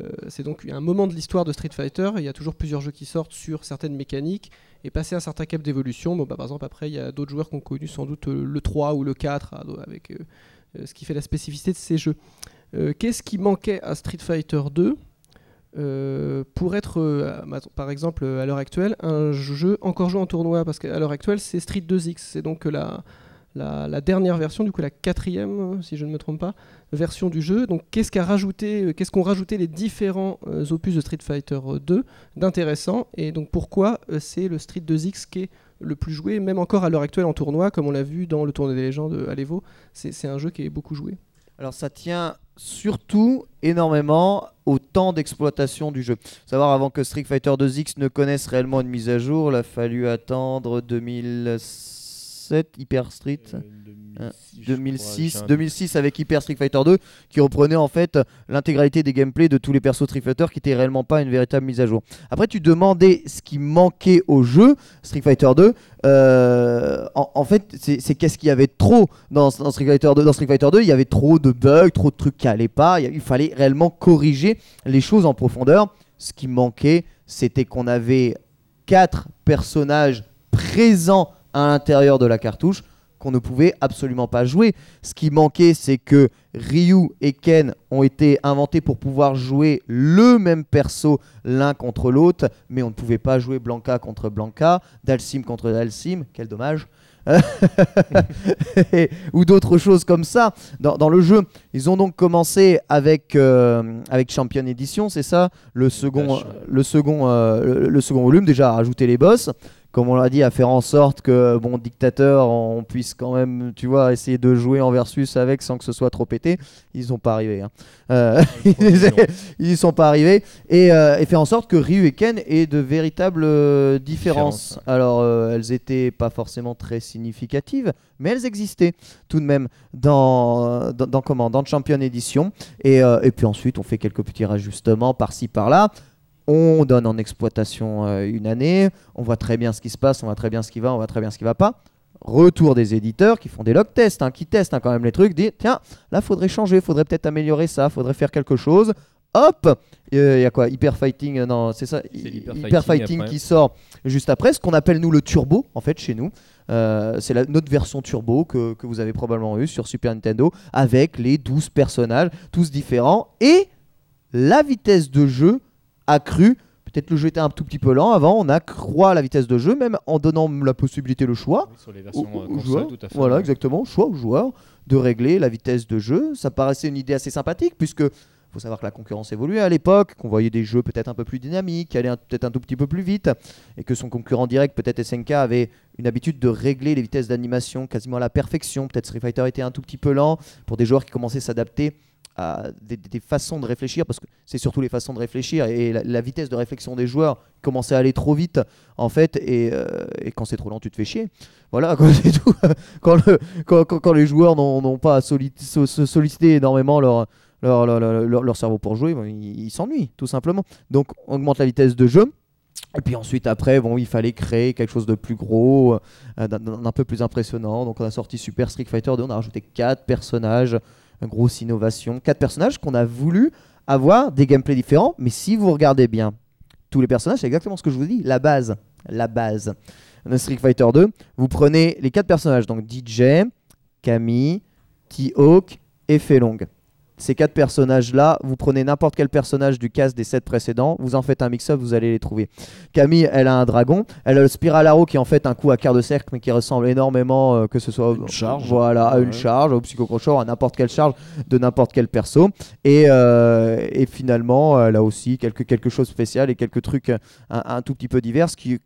Euh, c'est donc un moment de l'histoire de Street Fighter. Il y a toujours plusieurs jeux qui sortent sur certaines mécaniques et passer un certain cap d'évolution. Bon, bah, par exemple, après, il y a d'autres joueurs qui ont connu sans doute euh, le 3 ou le 4 avec ce qui fait la spécificité de ces jeux. Qu'est-ce qui manquait à Street Fighter 2 euh, pour être, euh, par exemple, à l'heure actuelle, un jeu encore joué en tournoi, parce qu'à l'heure actuelle, c'est Street 2X, c'est donc la, dernière version, du coup la quatrième, si je ne me trompe pas, version du jeu. Donc qu'est-ce qu'a rajouté, euh, qu'est-ce qu'ont rajouté les différents opus de Street Fighter 2 d'intéressant, et donc pourquoi c'est le Street 2X qui est le plus joué, même encore à l'heure actuelle en tournoi, comme on l'a vu dans le tournoi des légendes à l'Evo, c'est un jeu qui est beaucoup joué. Alors ça tient surtout énormément au temps d'exploitation du jeu. Savoir avant que Street Fighter 2X ne connaisse réellement une mise à jour, il a fallu attendre 2007 Hyper Street. Euh, 2006, 2006 avec Hyper Street Fighter 2 qui reprenait en fait l'intégralité des gameplays de tous les persos Street Fighter qui était réellement pas une véritable mise à jour. Après tu demandais ce qui manquait au jeu Street Fighter 2 euh, en, en fait c'est qu'est-ce qu'il y avait trop dans, dans Street Fighter 2 dans Street Fighter 2 il y avait trop de bugs, trop de trucs qui allaient pas, il fallait réellement corriger les choses en profondeur. Ce qui manquait c'était qu'on avait quatre personnages présents à l'intérieur de la cartouche qu'on ne pouvait absolument pas jouer. Ce qui manquait, c'est que Ryu et Ken ont été inventés pour pouvoir jouer le même perso l'un contre l'autre, mais on ne pouvait pas jouer Blanca contre Blanca, Dalsim contre Dalsim, quel dommage. Et- ou d'autres choses comme ça dans, dans le jeu. Ils ont donc commencé avec, euh, avec Champion Edition, c'est ça? Le second, le, euh, le, le second volume, déjà à rajouter les boss comme on l'a dit, à faire en sorte que, bon, dictateur, on puisse quand même, tu vois, essayer de jouer en versus avec sans que ce soit trop pété. Ils sont pas arrivés. hein. Euh, ils y sont pas arrivés. Et, euh, et faire en sorte que Ryu et Ken aient de véritables euh, différences. Alors, elles étaient pas forcément très significatives, mais elles existaient tout de même dans, dans, dans comment Dans Champion Edition. Et, et puis ensuite, on fait quelques petits rajustements par-ci par-là. On donne en exploitation euh, une année, on voit très bien ce qui se passe, on voit très bien ce qui va, on voit très bien ce qui va pas. Retour des éditeurs qui font des log tests, hein, qui testent hein, quand même les trucs, disent tiens, là faudrait changer, faudrait peut-être améliorer ça, faudrait faire quelque chose. Hop, il y a quoi Hyper Fighting, euh, non, c'est ça, Hyper Fighting après. qui sort juste après, ce qu'on appelle nous le turbo en fait chez nous. Euh, c'est notre version turbo que, que vous avez probablement eu sur Super Nintendo avec les 12 personnages, tous différents et la vitesse de jeu accrue. Peut-être le jeu était un tout petit peu lent avant, on accroît la vitesse de jeu même en donnant la possibilité le choix Oui, sur les versions au- euh, au console, joueur. tout à fait. Voilà, ouais. exactement, choix au joueur de régler la vitesse de jeu. Ça paraissait une idée assez sympathique puisque faut savoir que la concurrence évoluait à l'époque, qu'on voyait des jeux peut-être un peu plus dynamiques, qui allaient peut-être un tout petit peu plus vite, et que son concurrent direct, peut-être SNK, avait une habitude de régler les vitesses d'animation quasiment à la perfection. Peut-être Street Fighter était un tout petit peu lent pour des joueurs qui commençaient à s'adapter à des, façons de réfléchir, parce que c'est surtout les façons de réfléchir, et la, vitesse de réflexion des joueurs commençait à aller trop vite, en fait, et, euh, et quand c'est trop lent, tu te fais chier. Voilà, c'est tout. quand, le- quand, quand- quand les joueurs n'ont pas à soli- so- so- solliciter énormément leur, leur, leur, leur- cerveau pour jouer, bon, ils s'ennuient, tout simplement. Donc, on augmente la vitesse de jeu. Et puis ensuite, après, bon, il fallait créer quelque chose de plus gros, euh, d'un- peu plus impressionnant. Donc, on a sorti Super Street Fighter 2, on a rajouté 4 personnages, grosse innovation. 4 personnages qu'on a voulu avoir des gameplays différents. Mais si vous regardez bien, tous les personnages, c'est exactement ce que je vous dis, la base. La base de Street Fighter 2. Vous prenez les 4 personnages, donc DJ, Camille, T-Hawk et Felong. Ces quatre personnages-là, vous prenez n'importe quel personnage du cast des 7 précédents, vous en faites un mix-up, vous allez les trouver. Camille, elle a un dragon, elle a le Spiral Arrow qui est en fait un coup à quart de cercle, mais qui ressemble énormément, euh, que ce soit Une charge. voilà, à une charge, au psychocrocheur, à n'importe quelle charge de n'importe quel perso. Et, euh, et finalement, elle a aussi quelque, quelque chose de spécial et quelques trucs un, un tout petit peu divers qui,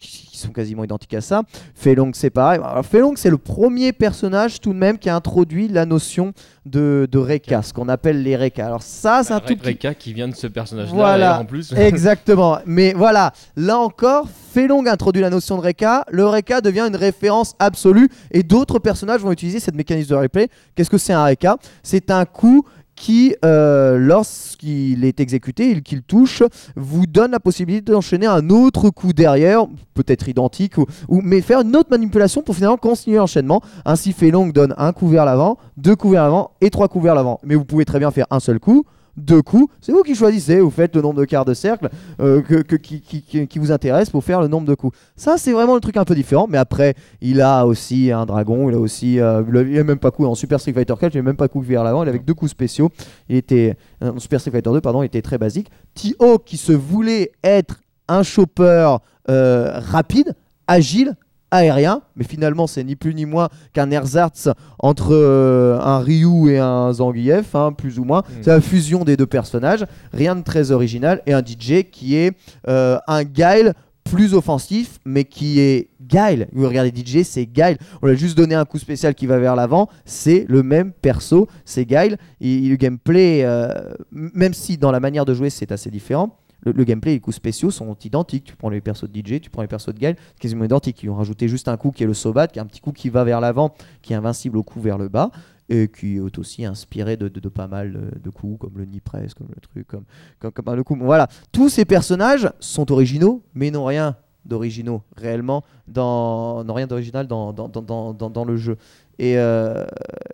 qui sont quasiment identiques à ça. Felong, c'est pareil. Alors, Felong, c'est le premier personnage tout de même qui a introduit la notion de, de ce qu'on appelle les Reka. Alors ça, c'est un Re- tout petit Reka qui vient de ce personnage-là Voilà. en plus. Exactement. Mais voilà, là encore, Felong introduit la notion de Reka. Le Reka devient une référence absolue et d'autres personnages vont utiliser cette mécanisme de replay. Qu'est-ce que c'est un Reka? C'est un coup qui, euh, lorsqu'il est exécuté, il- qu'il touche, vous donne la possibilité d'enchaîner un autre coup derrière, peut-être identique, ou, mais faire une autre manipulation pour finalement continuer l'enchaînement. Ainsi, Felong donne un coup vers l'avant, deux coups vers l'avant et trois coups vers l'avant. Mais vous pouvez très bien faire un seul coup, deux coups, c'est vous qui choisissez, vous faites le nombre de quarts de cercle euh, qui, vous intéresse pour faire le nombre de coups. Ça, c'est vraiment le truc un peu différent, mais après, il a aussi un dragon, il a aussi, euh, il a- même pas coup en Super Street Fighter 4, il a même pas coup vers l'avant, il avait deux coups spéciaux, il était, euh, en Super Street Fighter 2, pardon, il était très basique. T.O. qui se voulait être un chopper rapide, agile, aérien, mais finalement c'est ni plus ni moins qu'un ersatz entre euh, un Ryu et un Zangief, hein, plus ou moins. Mm. C'est la fusion des deux personnages, rien de très original, et un DJ qui est euh, un Guile plus offensif, mais qui est Guile. Vous regardez DJ, c'est Guile. On lui a juste donné un coup spécial qui va vers l'avant. C'est le même perso, c'est Guile. Et, le gameplay, euh, même si dans la manière de jouer c'est assez différent, le, gameplay et les coups spéciaux sont identiques. Tu prends les persos de DJ, tu prends les persos de Guile, c'est quasiment identique. Ils ont rajouté juste un coup qui est le Sobat, qui est un petit coup qui va vers l'avant, qui est invincible au coup vers le bas et qui est aussi inspiré de, pas mal de, coups, comme le Nipress, comme le truc, comme, comme, comme le coup. Voilà, tous ces personnages sont originaux, mais n'ont rien d'originaux réellement, dans, n'ont rien d'original dans, le jeu. Et, euh,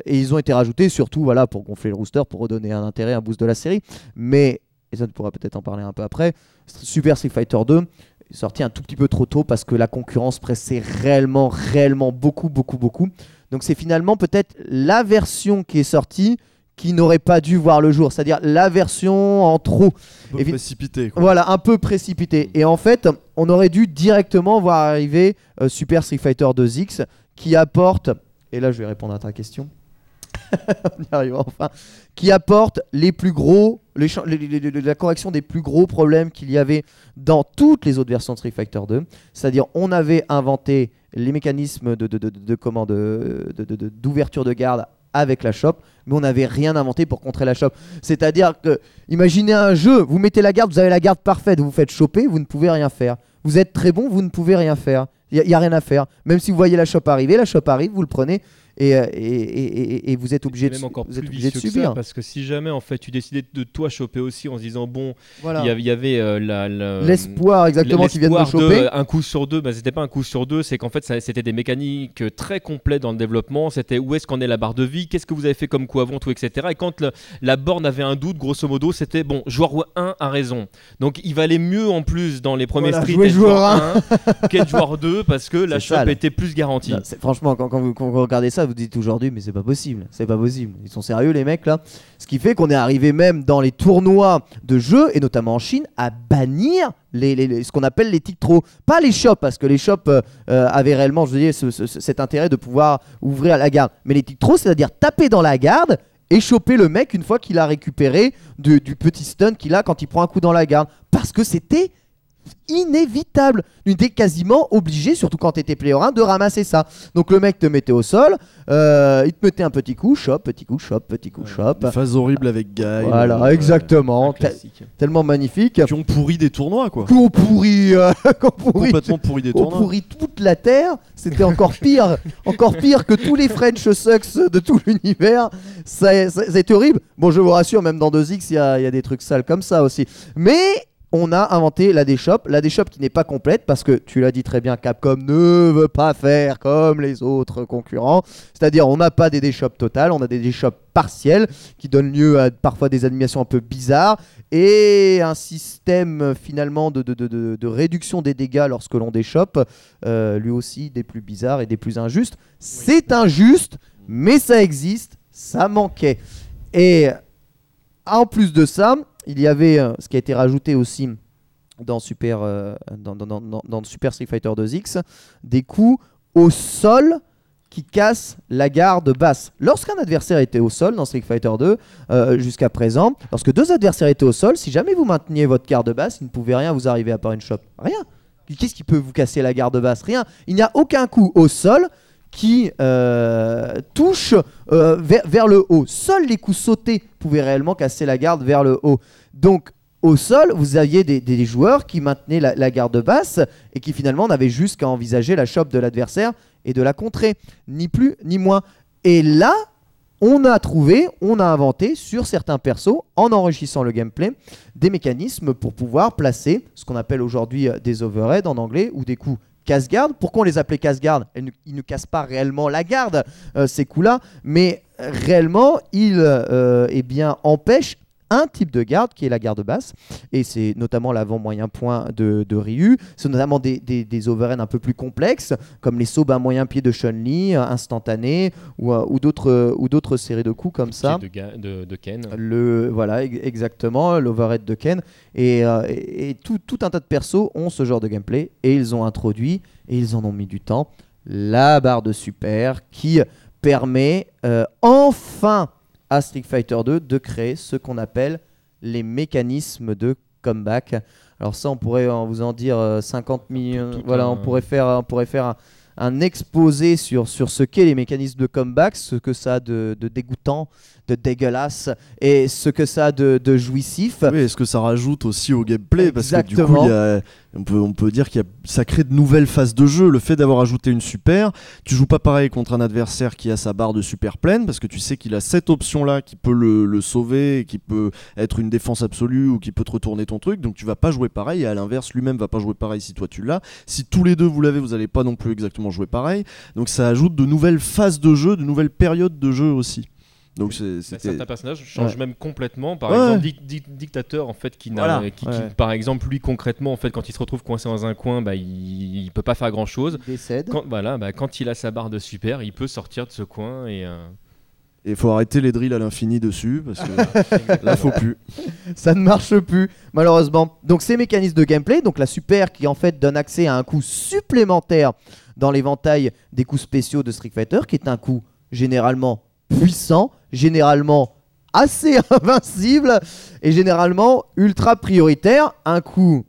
et, ils ont été rajoutés surtout voilà, pour gonfler le rooster, pour redonner un intérêt, un boost de la série. Mais, et ça tu pourras peut-être en parler un peu après, Super Street Fighter 2 est sorti un tout petit peu trop tôt parce que la concurrence pressait réellement, réellement beaucoup, beaucoup, beaucoup. Donc c'est finalement peut-être la version qui est sortie qui n'aurait pas dû voir le jour, c'est-à-dire la version en trop. Un peu précipité. Voilà, un peu précipité. Et en fait, on aurait dû directement voir arriver euh, Super Street Fighter 2X qui apporte, et là je vais répondre à ta question, on y arrive enfin, qui apporte les plus gros, la correction des plus gros problèmes qu'il y avait dans toutes les autres versions de Street Fighter 2. C'est-à-dire, on avait inventé les mécanismes de, de, de, d'ouverture de garde avec la shop, mais on n'avait rien inventé pour contrer la shop. C'est-à-dire que, imaginez un jeu, vous mettez la garde, vous avez la garde parfaite, vous vous faites choper, vous ne pouvez rien faire. Vous êtes très bon, vous ne pouvez rien faire. Il n'y a, a, rien à faire. Même si vous voyez la shop arriver, la shop arrive, vous le prenez, euh, et, et, et, vous êtes obligé, de, vous êtes obligé de subir. parce que si jamais en fait tu décidais de toi choper aussi en se disant bon, il y, avait euh, l'espoir exactement qui vient de choper. un coup sur deux, bah, c'était pas un coup sur deux, c'est qu'en fait c'était des mécaniques très complètes dans le développement. C'était où est-ce qu'on est la barre de vie, qu'est-ce que vous avez fait comme coup avant, tout etc. Et quand la borne avait un doute, grosso modo, c'était bon, joueur 1 a raison. Donc il valait mieux en plus dans les premiers streets être joueur 1 qu'être joueur 2 parce que la shop était plus garantie. franchement, quand, vous, quand vous regardez ça vous dites aujourd'hui, mais c'est pas possible, c'est pas possible. Ils sont sérieux les mecs là. Ce qui fait qu'on est arrivé même dans les tournois de jeux et notamment en Chine à bannir ce qu'on appelle les titres. Pas les shops parce que les shops euh, euh, avaient réellement, je veux dire, cet intérêt de pouvoir ouvrir la garde. Mais les titres c'est-à-dire taper dans la garde et choper le mec une fois qu'il a récupéré du, du petit stun qu'il a quand il prend un coup dans la garde. Parce que c'était inévitable. Tu étais quasiment obligé, surtout quand tu étais player 1, de ramasser ça. Donc le mec te mettait au sol, euh, il te mettait un petit coup, shop, petit coup, shop, petit coup, shop. Une phase horrible avec Guy. Voilà, exactement. tellement magnifique. Qui ont pourri des tournois, quoi. Qui ont pourri, euh, Complètement pourri des tournois. Ont pourri toute la Terre. C'était encore pire. encore pire que tous les French Sucks de tout l'univers. C'est horrible. Bon, je vous rassure, même dans 2X, il y, y a des trucs sales comme ça aussi. Mais on a inventé la D-Shop, la D-Shop qui n'est pas complète parce que tu l'as dit très bien, Capcom ne veut pas faire comme les autres concurrents. C'est-à-dire, on n'a pas des D-Shop totales, on a des D-Shop partielles qui donnent lieu à parfois des animations un peu bizarres et un système finalement de, réduction des dégâts lorsque l'on D-Shop, euh, lui aussi des plus bizarres et des plus injustes. C'est injuste, mais ça existe, ça manquait. Et en plus de ça, il y avait euh, ce qui a été rajouté aussi dans Super, euh, dans, Super Street Fighter 2X, des coups au sol qui cassent la garde basse. Lorsqu'un adversaire était au sol dans Street Fighter 2, euh, jusqu'à présent, lorsque deux adversaires étaient au sol, si jamais vous mainteniez votre garde basse, il ne pouvait rien vous arriver à part une shop. Rien. Qu'est-ce qui peut vous casser la garde basse? Rien. Il n'y a aucun coup au sol qui euh, touche euh, vers, le haut. Seuls les coups sautés pouvaient réellement casser la garde vers le haut. Donc au sol, vous aviez des, joueurs qui maintenaient la, garde basse et qui finalement n'avaient juste qu'à envisager la chope de l'adversaire et de la contrer, ni plus ni moins. Et là, on a trouvé, on a inventé sur certains persos, en enrichissant le gameplay, des mécanismes pour pouvoir placer ce qu'on appelle aujourd'hui euh, des overheads en anglais ou des coups casse-garde. Pourquoi on les appelait casse-garde Ils ne cassent pas réellement la garde, euh, ces coups-là, mais réellement, ils euh, eh bien, empêchent un type de garde qui est la garde basse, et c'est notamment l'avant-moyen point de, Ryu. C'est notamment des, des, overhands un peu plus complexes, comme les sauts à moyen pied de Chun-Li, instantanés, ou, euh, ou d'autres séries de coups comme ça. De, de, Ken. Le, voilà, exactement, l'overhead de Ken. Et, euh, et, tout, tout un tas de persos ont ce genre de gameplay, et ils ont introduit, et ils en ont mis du temps, la barre de super qui permet euh, enfin Street Fighter 2 de créer ce qu'on appelle les mécanismes de comeback. Alors ça, on pourrait en vous en dire euh, 50 millions. tout voilà, un- on pourrait faire, on pourrait faire un, un exposé sur, sur ce qu'est les mécanismes de comeback, ce que ça a de, de dégoûtant, de dégueulasse, et ce que ça a de, de jouissif. Oui, est-ce que ça rajoute aussi au gameplay Parce que du coup, Exactement. il y a- on, peut, on peut dire que ça crée de nouvelles phases de jeu. Le fait d'avoir ajouté une super, tu joues pas pareil contre un adversaire qui a sa barre de super pleine, parce que tu sais qu'il a cette option-là qui peut le, le sauver, qui peut être une défense absolue ou qui peut te retourner ton truc. Donc tu vas pas jouer pareil, et à l'inverse, lui-même va pas jouer pareil si toi tu l'as. Si tous les deux vous l'avez, vous allez pas non plus exactement jouer pareil. Donc ça ajoute de nouvelles phases de jeu, de nouvelles périodes de jeu aussi. Donc c'est- Bah, c'était. certains personnages changent Ouais. même complètement. Par Ouais. exemple, Dic- Dic- dictateur en fait qui, n'a- Voilà. qui- qui, Ouais. par exemple lui concrètement en fait quand il se retrouve coincé dans un coin, bah, il, il peut pas faire grand chose. Il décède. Quand, voilà, bah, quand il a sa barre de super, il peut sortir de ce coin et euh, Et il faut arrêter les drills à l'infini dessus, parce que là, faut plus. ça ne marche plus malheureusement. Donc ces mécanismes de gameplay, donc la super qui en fait donne accès à un coup supplémentaire dans l'éventail des coups spéciaux de Street Fighter, qui est un coup généralement puissant, généralement assez invincible et généralement ultra prioritaire. Un coup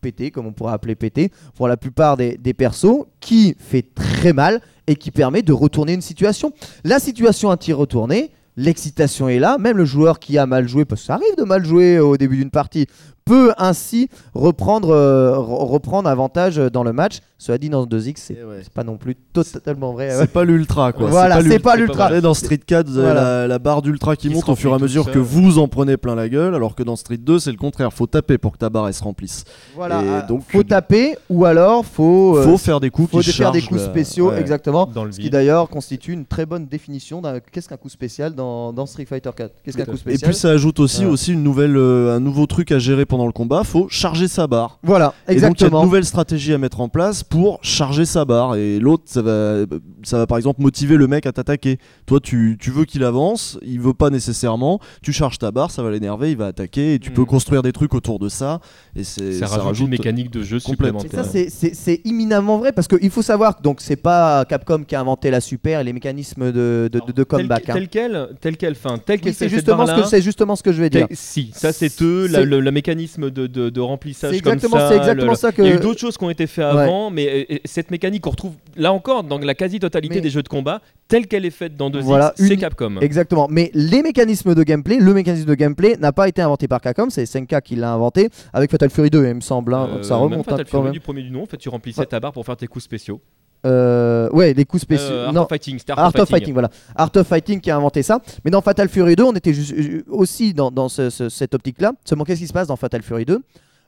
pété, comme on pourrait appeler pété, pour la plupart des, des persos, qui fait très mal et qui permet de retourner une situation. La situation a-t-il retourné? L'excitation est là, même le joueur qui a mal joué, parce que ça arrive de mal jouer au début d'une partie, peut ainsi reprendre, euh, reprendre avantage dans le match. Cela dit, dans 2X, c'est Eh ouais. c'est pas non plus totalement vrai. C'est pas l'ultra, quoi. Voilà, c'est pas l'ultra. pas Vous savez, dans Street 4, vous avez Voilà. la, la barre d'ultra qui, Qui monte au fur et à mesure que vous en prenez plein la gueule, alors que dans Street 2, c'est le contraire. Faut taper pour que ta barre elle se remplisse. Voilà, Et euh, donc, faut taper ou alors faut, euh, faut faire des coups faut qui faire des coups spéciaux, ouais. exactement. dans le Ce qui d'ailleurs constitue une très bonne définition d'un qu'est-ce qu'un coup spécial dans, dans Street Fighter 4. Qu'est-ce qu'un coup fait. Et spécial? puis ça ajoute aussi, aussi une nouvelle, euh, un nouveau truc à gérer pendant le combat. Faut charger sa barre. Voilà, Et donc il y a de exactement. nouvelles stratégies à mettre en place pour charger sa barre. Et l'autre, ça va, ça va par exemple motiver le mec à t'attaquer. Toi, tu, tu veux qu'il avance, il veut pas nécessairement. Tu charges ta barre, ça va l'énerver, il va attaquer. Et tu Mm. peux construire des trucs autour de ça. Et c'est, ça, rajoute, une mécanique de jeu. Et supplémentaire. ça, c'est- c'est c'est imminemment vrai parce qu'il faut savoir que donc c'est pas Capcom qui a inventé la super et les mécanismes de, de, de- de comeback. Tel, hein. tel quel, tel quel, fin, tel Oui, quel c'est justement, ce que- c'est justement ce que je vais dire. tel- Si, ça c'est eux, la- C'est- le, le mécanisme de, de, de remplissage comme ça. c'est exactement le- ça que. Il y a eu d'autres choses qui ont été faites Ouais. avant, mais euh, euh, cette mécanique qu'on retrouve là encore dans la quasi-totalité Mais- des jeux de combat, telle qu'elle est faite dans 2X, Voilà, c'est une- Capcom. Exactement. Mais les mécanismes de gameplay, le mécanisme de gameplay n'a pas été inventé par Capcom, c'est SNK qui l'a inventé avec Fatal Fury 2, il me semble. hein. Euh, Donc ça remonte Fatal Fury du premier du nom, en fait, tu remplissais Ouais. ta barre pour faire tes coups spéciaux. Euh, ouais, les coups spéciaux. Euh, Art non, of Fighting, Art of Fighting, voilà. Art of Fighting qui a inventé ça. Mais dans Fatal Fury 2, on était ju- aussi dans, dans ce- ce- cette optique-là. Seulement, qu'est-ce qui se passe dans Fatal Fury 2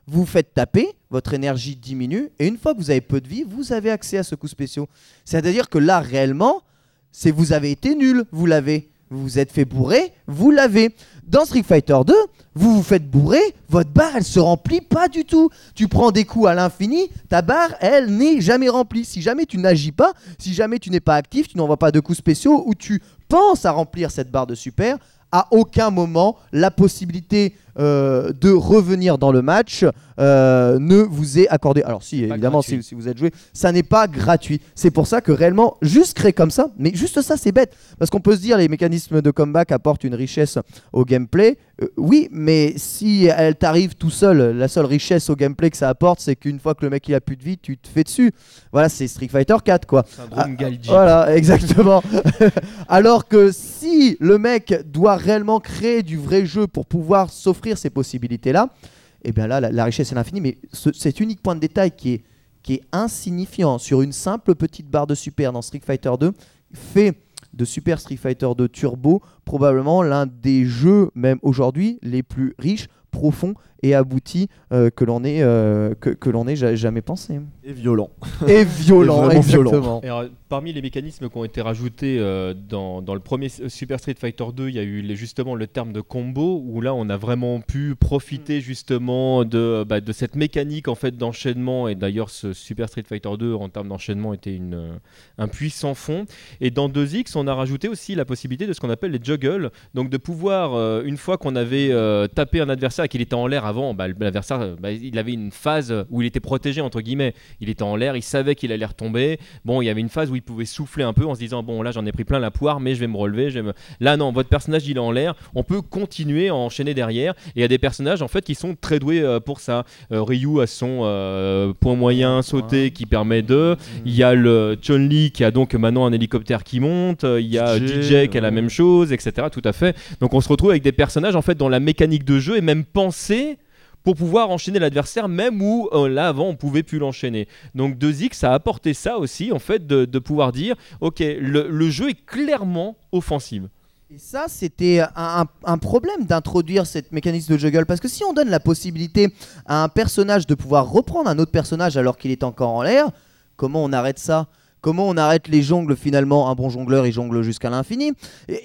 Vous vous faites taper, votre énergie diminue, et une fois que vous avez peu de vie, vous avez accès à ce coup spéciaux. C'est-à-dire que là, réellement, c'est vous avez été nul, vous l'avez. Vous vous êtes fait bourrer, vous l'avez. Dans Street Fighter 2, vous vous faites bourrer, votre barre elle se remplit pas du tout. Tu prends des coups à l'infini, ta barre elle n'est jamais remplie. Si jamais tu n'agis pas, si jamais tu n'es pas actif, tu n'envoies pas de coups spéciaux ou tu penses à remplir cette barre de super, à aucun moment la possibilité euh, de revenir dans le match euh, ne vous est accordée. Alors si évidemment si, vous êtes joué, ça n'est pas gratuit. C'est pour ça que réellement juste créer comme ça, mais juste ça c'est bête parce qu'on peut se dire les mécanismes de comeback apportent une richesse au gameplay. Euh, oui, mais si elle t'arrive tout seul, la seule richesse au gameplay que ça apporte, c'est qu'une fois que le mec il a plus de vie, tu te fais dessus. Voilà, c'est Street Fighter 4 quoi. Galji. Voilà, exactement. Alors que si le mec doit réellement créer du vrai jeu pour pouvoir s'offrir ces possibilités-là, et bien là, la, richesse est l'infini. Mais ce- cet unique point de détail qui est, qui est insignifiant sur une simple petite barre de super dans Street Fighter 2 fait de Super Street Fighter 2 Turbo probablement l'un des jeux, même aujourd'hui, les plus riches, profonds et aboutis euh, que l'on ait, euh, que, que l'on ait ja- jamais pensé. Et violent. Et violent, vraiment violent. exactement. Et alors, parmi les mécanismes qui ont été rajoutés euh, dans, dans le premier Super Street Fighter 2, il y a eu les- justement le terme de combo, où là on a vraiment pu profiter justement de, bah, de cette mécanique en fait d'enchaînement. Et d'ailleurs, ce Super Street Fighter 2 en termes d'enchaînement était une, euh, un puissant fond. Et dans 2X, on a rajouté aussi la possibilité de ce qu'on appelle les juggles, donc de pouvoir, euh, une fois qu'on avait euh, tapé un adversaire ça, qu'il était en l'air avant, bah, l'adversaire, euh, bah, il avait une phase où il était protégé entre guillemets. Il était en l'air, il savait qu'il allait retomber. Bon, il y avait une phase où il pouvait souffler un peu en se disant bon là j'en ai pris plein la poire, mais je vais me relever. Je Là non, votre personnage il est en l'air. On peut continuer à enchaîner derrière. Et il y a des personnages en fait qui sont très doués euh, pour ça. Ryu a son point moyen sauté qui permet de. Il y a le Chun Li qui a donc maintenant un hélicoptère qui monte. Il y a DJ, qui a la même chose, etc. Tout à fait. Donc on se retrouve avec des personnages en fait dont la mécanique de jeu est même pensée pour pouvoir enchaîner l'adversaire, même où euh, là avant on pouvait plus l'enchaîner. Donc 2X a apporté ça aussi, en fait, de, pouvoir dire ok, le, jeu est clairement offensif. Et ça, c'était un, problème d'introduire cette mécanisme de juggle. Parce que si on donne la possibilité à un personnage de pouvoir reprendre un autre personnage alors qu'il est encore en l'air, comment on arrête ça? Comment on arrête les jongles finalement Un bon jongleur, il jongle jusqu'à l'infini.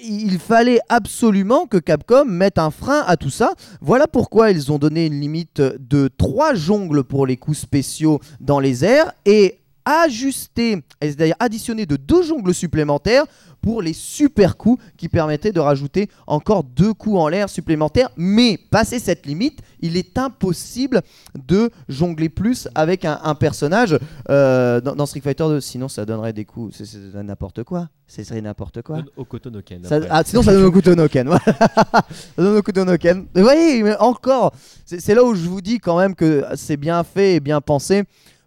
Il fallait absolument que Capcom mette un frein à tout ça. Voilà pourquoi ils ont donné une limite de 3 jongles pour les coups spéciaux dans les airs et ajusté, c'est-à-dire additionné de deux jongles supplémentaires pour les super coups qui permettaient de rajouter encore deux coups en l'air supplémentaires. Mais passé cette limite, il est impossible de jongler plus avec un, personnage euh, dans, Street Fighter 2. Sinon, ça donnerait des coups. C'est n'importe quoi. Ce serait n'importe quoi. Okotonoken. Ah, sinon, ça donne Okutonoken. ça donne Okutonoken. Vous voyez, mais encore, c'est là où je vous dis quand même que c'est bien fait et bien pensé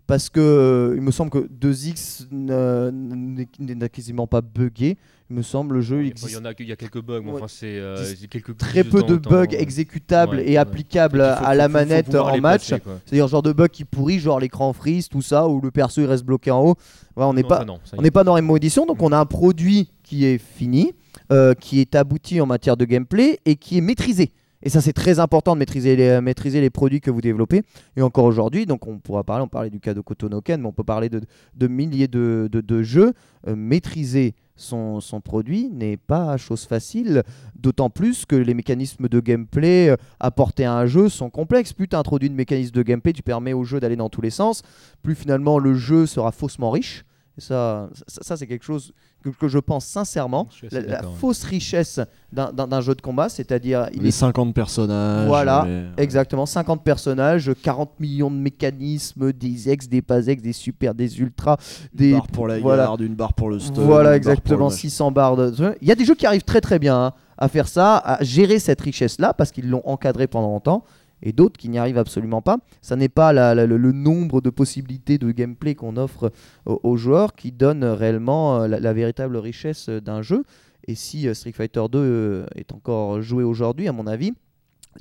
parce que euh, il me semble que 2X n'est quasiment pas buggé. Il me semble le jeu il existe. Il y en a, il y a quelques bugs, mais enfin c'est euh, quelques très peu de bugs exécutables et applicables à la manette en match. C'est-à-dire genre de bugs qui pourrit, genre l'écran freeze, tout ça, où le perso il reste bloqué en haut. on n'est pas, on n'est pas dans les édition, donc on a un produit qui est fini, euh, qui est abouti en matière de gameplay et qui est maîtrisé. Et ça, c'est très important de maîtriser les, maîtriser les produits que vous développez. Et encore aujourd'hui, donc on pourra parler, on parlait du cas de Kotonoken, mais on peut parler de, milliers de, jeux. Euh, maîtriser son, son produit n'est pas chose facile, d'autant plus que les mécanismes de gameplay euh, apportés à un jeu sont complexes. Plus tu introduis de mécanismes de gameplay, tu permets au jeu d'aller dans tous les sens, plus finalement le jeu sera faussement riche. Et ça, ça, c'est quelque chose que, je pense sincèrement. la, fausse richesse d'un jeu de combat, c'est-à-dire. Les 50 personnages. Voilà, exactement. 50 personnages, 40 millions de mécanismes, des ex, des pas ex, des super, des ultras. Des barres pour la voilà. garde, une barre pour le stun. Voilà, exactement. 600 barres. De... Il y a des jeux qui arrivent très très bien hein, à faire ça, à gérer cette richesse-là, parce qu'ils l'ont encadré pendant longtemps et d'autres qui n'y arrivent absolument pas. Ça n'est pas le, nombre de possibilités de gameplay qu'on offre aux, joueurs qui donne réellement euh, la, véritable richesse d'un jeu. Et si euh, Street Fighter 2 euh, est encore joué aujourd'hui, à mon avis,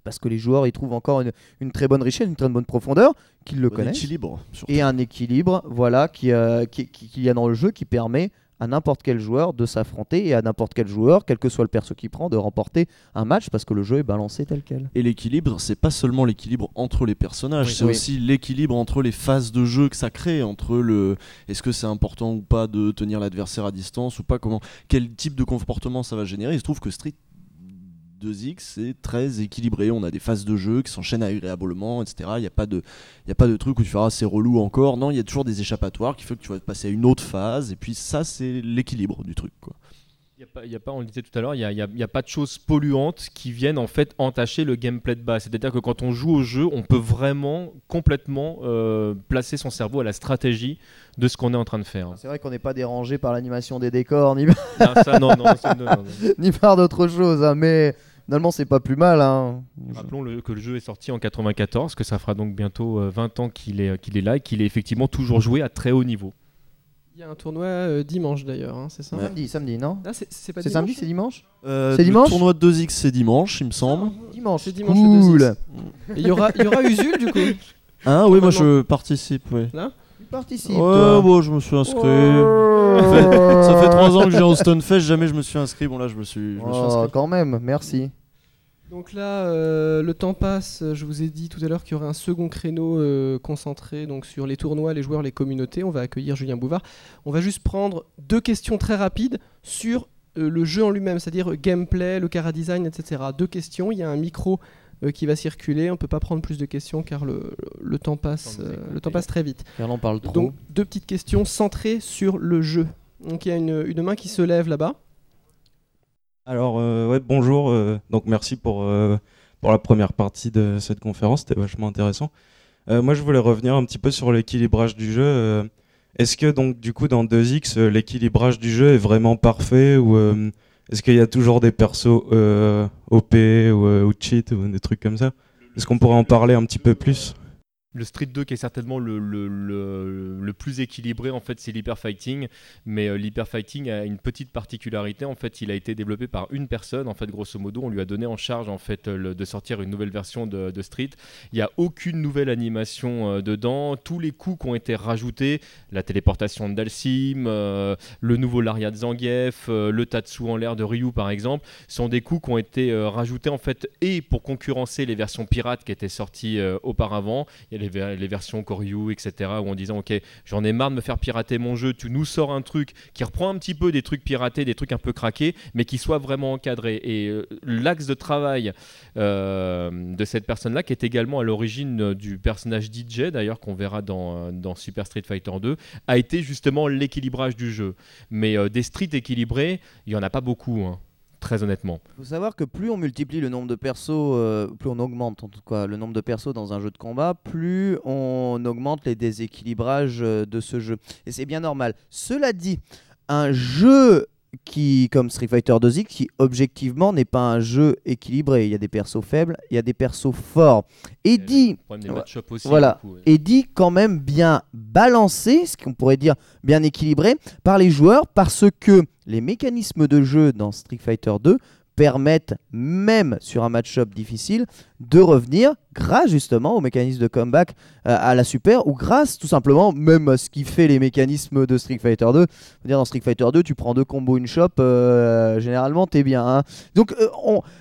parce que les joueurs y trouvent encore une, très bonne richesse, une très bonne profondeur, qu'ils le connaissent. Équilibre, et un équilibre voilà, qui, qui, qui, y a dans le jeu qui permet à n'importe quel joueur de s'affronter et à n'importe quel joueur, quel que soit le perso qu'il prend, de remporter un match parce que le jeu est balancé tel quel. Et l'équilibre, c'est pas seulement l'équilibre entre les personnages, c'est aussi l'équilibre entre les phases de jeu que ça crée, entre le est-ce que c'est important ou pas de tenir l'adversaire à distance ou pas, comment, quel type de comportement ça va générer. Il se trouve que Street 2X, c'est très équilibré. On a des phases de jeu qui s'enchaînent agréablement, etc. Il n'y a, pas de, y a pas de truc où tu feras c'est relou encore. Non, il y a toujours des échappatoires qui font que tu vas passer à une autre phase. Et puis ça, c'est l'équilibre du truc. Quoi. Il n'y a, pas, on le disait tout à l'heure, il n'y a, a, pas de choses polluantes qui viennent en fait entacher le gameplay de base. C'est-à-dire que quand on joue au jeu, on peut vraiment complètement euh, placer son cerveau à la stratégie de ce qu'on est en train de faire. C'est vrai qu'on n'est pas dérangé par l'animation des décors, ni, ni par d'autres choses, hein, mais finalement c'est pas plus mal. Hein. Rappelons que le jeu est sorti en 94, que ça fera donc bientôt 20 euh, ans qu'il est, qu'il est là et qu'il est effectivement toujours joué à très haut niveau. Il y a un tournoi euh, dimanche d'ailleurs, hein, c'est ça Samedi, samedi, non ah, C'est pas samedi, c'est dimanche euh, C'est dimanche Le tournoi de 2X, c'est dimanche, il me semble. Ah, dimanche, c'est dimanche. Cool. Il y aura, y aura Usul du coup Hein, oui, moi je participe, oui. Là Tu participes Ouais, bon, je me suis inscrit. Oh. Ça, fait, 3 ans que j'ai au Stonefest, jamais je me suis inscrit. Bon, là, je me suis, je me suis oh, inscrit. quand même, merci. Donc là, euh, le temps passe. Je vous ai dit tout à l'heure qu'il y aurait un second créneau euh, concentré donc sur les tournois, les joueurs, les communautés. On va accueillir Julien Bouvard. On va juste prendre deux questions très rapides sur euh, le jeu en lui-même, c'est-à-dire gameplay, le cara design, etc. Deux questions. Il y a un micro qui va circuler. On peut pas prendre plus de questions car le, temps passe, le temps passe très vite. on parle trop. Donc deux petites questions centrées sur le jeu. Donc il y a une main qui se lève là-bas. Alors, euh, ouais, bonjour. Euh, donc, merci pour, euh, pour la première partie de cette conférence, c'était vachement intéressant. Euh, moi, je voulais revenir un petit peu sur l'équilibrage du jeu. Euh, est-ce que donc du coup dans 2X, euh, l'équilibrage du jeu est vraiment parfait ou est-ce qu'il y a toujours des persos OP ou, ou cheat ou des trucs comme ça? Est-ce qu'on pourrait en parler un petit peu plus? Le Street 2 qui est certainement le, le, le, plus équilibré en fait c'est l'hyper fighting. Mais euh, l'hyper fighting a une petite particularité. En fait il a été développé par une personne. En fait grosso modo on lui a donné en charge en fait de sortir une nouvelle version de, Street. Il n'y a aucune nouvelle animation euh, dedans. Tous les coups qui ont été rajoutés la téléportation de Dalsim euh, le nouveau Lariat de Zangief le Tatsu en l'air de Ryu par exemple sont des coups qui ont été rajoutés en fait et pour concurrencer les versions pirates qui étaient sorties auparavant. Il les, versions Koryu, etc., où en disant, ok, j'en ai marre de me faire pirater mon jeu, tu nous sors un truc qui reprend un petit peu des trucs piratés, des trucs un peu craqués, mais qui soit vraiment encadré. Et euh, l'axe de travail euh, de cette personne-là, qui est également à l'origine du personnage DJ, d'ailleurs, qu'on verra dans, Super Street Fighter 2, a été justement l'équilibrage du jeu. Mais euh, des streets équilibrés, il n'y en a pas beaucoup. Hein très honnêtement. Il faut savoir que plus on multiplie le nombre de persos, euh, plus on augmente en tout cas le nombre de persos dans un jeu de combat, plus on augmente les déséquilibrages euh, de ce jeu. Et c'est bien normal. Cela dit, un jeu qui, comme Street Fighter 2X, qui objectivement n'est pas un jeu équilibré. Il y a des persos faibles, il y a des persos forts. Et dit, voilà, et dit quand même bien balancé, ce qu'on pourrait dire bien équilibré par les joueurs, parce que les mécanismes de jeu dans Street Fighter 2 permettent, même sur un match-up difficile, de revenir grâce justement au mécanisme de comeback euh, à la super ou grâce tout simplement même à ce qui fait les mécanismes de Street Fighter 2. Dire dans Street Fighter 2, tu prends deux combos une shop, euh, généralement t'es bien. Hein. Donc euh,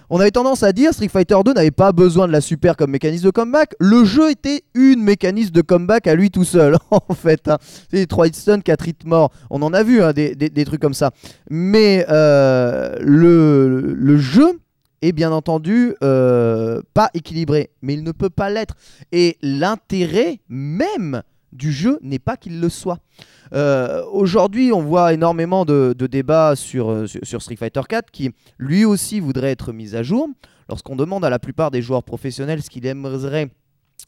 on, avait tendance à dire Street Fighter 2 n'avait pas besoin de la super comme mécanisme de comeback. Le jeu était une mécanisme de comeback à lui tout seul en fait. Hein. C'est 3 hit stun, 4 hit mort. On en a vu hein, des, des, des, trucs comme ça. Mais le, le jeu est bien entendu euh, pas équilibré, mais il ne peut pas l'être. Et l'intérêt même du jeu n'est pas qu'il le soit. Euh, aujourd'hui, on voit énormément de, débats sur, euh, sur, Street Fighter 4 qui, lui aussi, voudrait être mis à jour. Lorsqu'on demande à la plupart des joueurs professionnels ce qu'ils aimeraient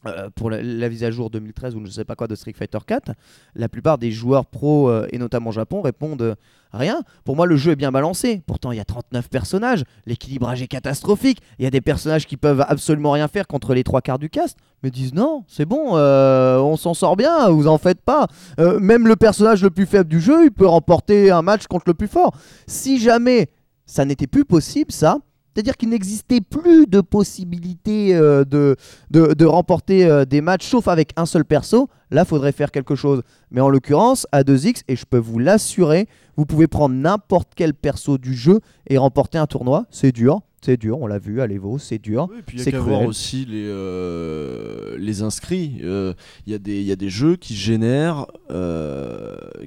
euh, pour la, mise à jour 2013 ou je ne sais pas quoi de Street Fighter 4, la plupart des joueurs pro euh, et notamment Japon répondent euh, rien. Pour moi, le jeu est bien balancé. Pourtant, il y a 39 personnages. L'équilibrage est catastrophique. Il y a des personnages qui peuvent absolument rien faire contre les trois quarts du cast. Mais disent non, c'est bon, on s'en sort bien, vous en faites pas. même le personnage le plus faible du jeu, il peut remporter un match contre le plus fort. Si jamais ça n'était plus possible, ça, c'est-à-dire qu'il n'existait plus de possibilité euh, de, de, remporter euh, des matchs sauf avec un seul perso. Là, il faudrait faire quelque chose. Mais en l'occurrence, à 2X, et je peux vous l'assurer, vous pouvez prendre n'importe quel perso du jeu et remporter un tournoi. C'est dur. C'est dur, on l'a vu à l'Evo, c'est dur. il y a voir aussi les, euh, les inscrits. Il y, y, a des jeux qui génèrent,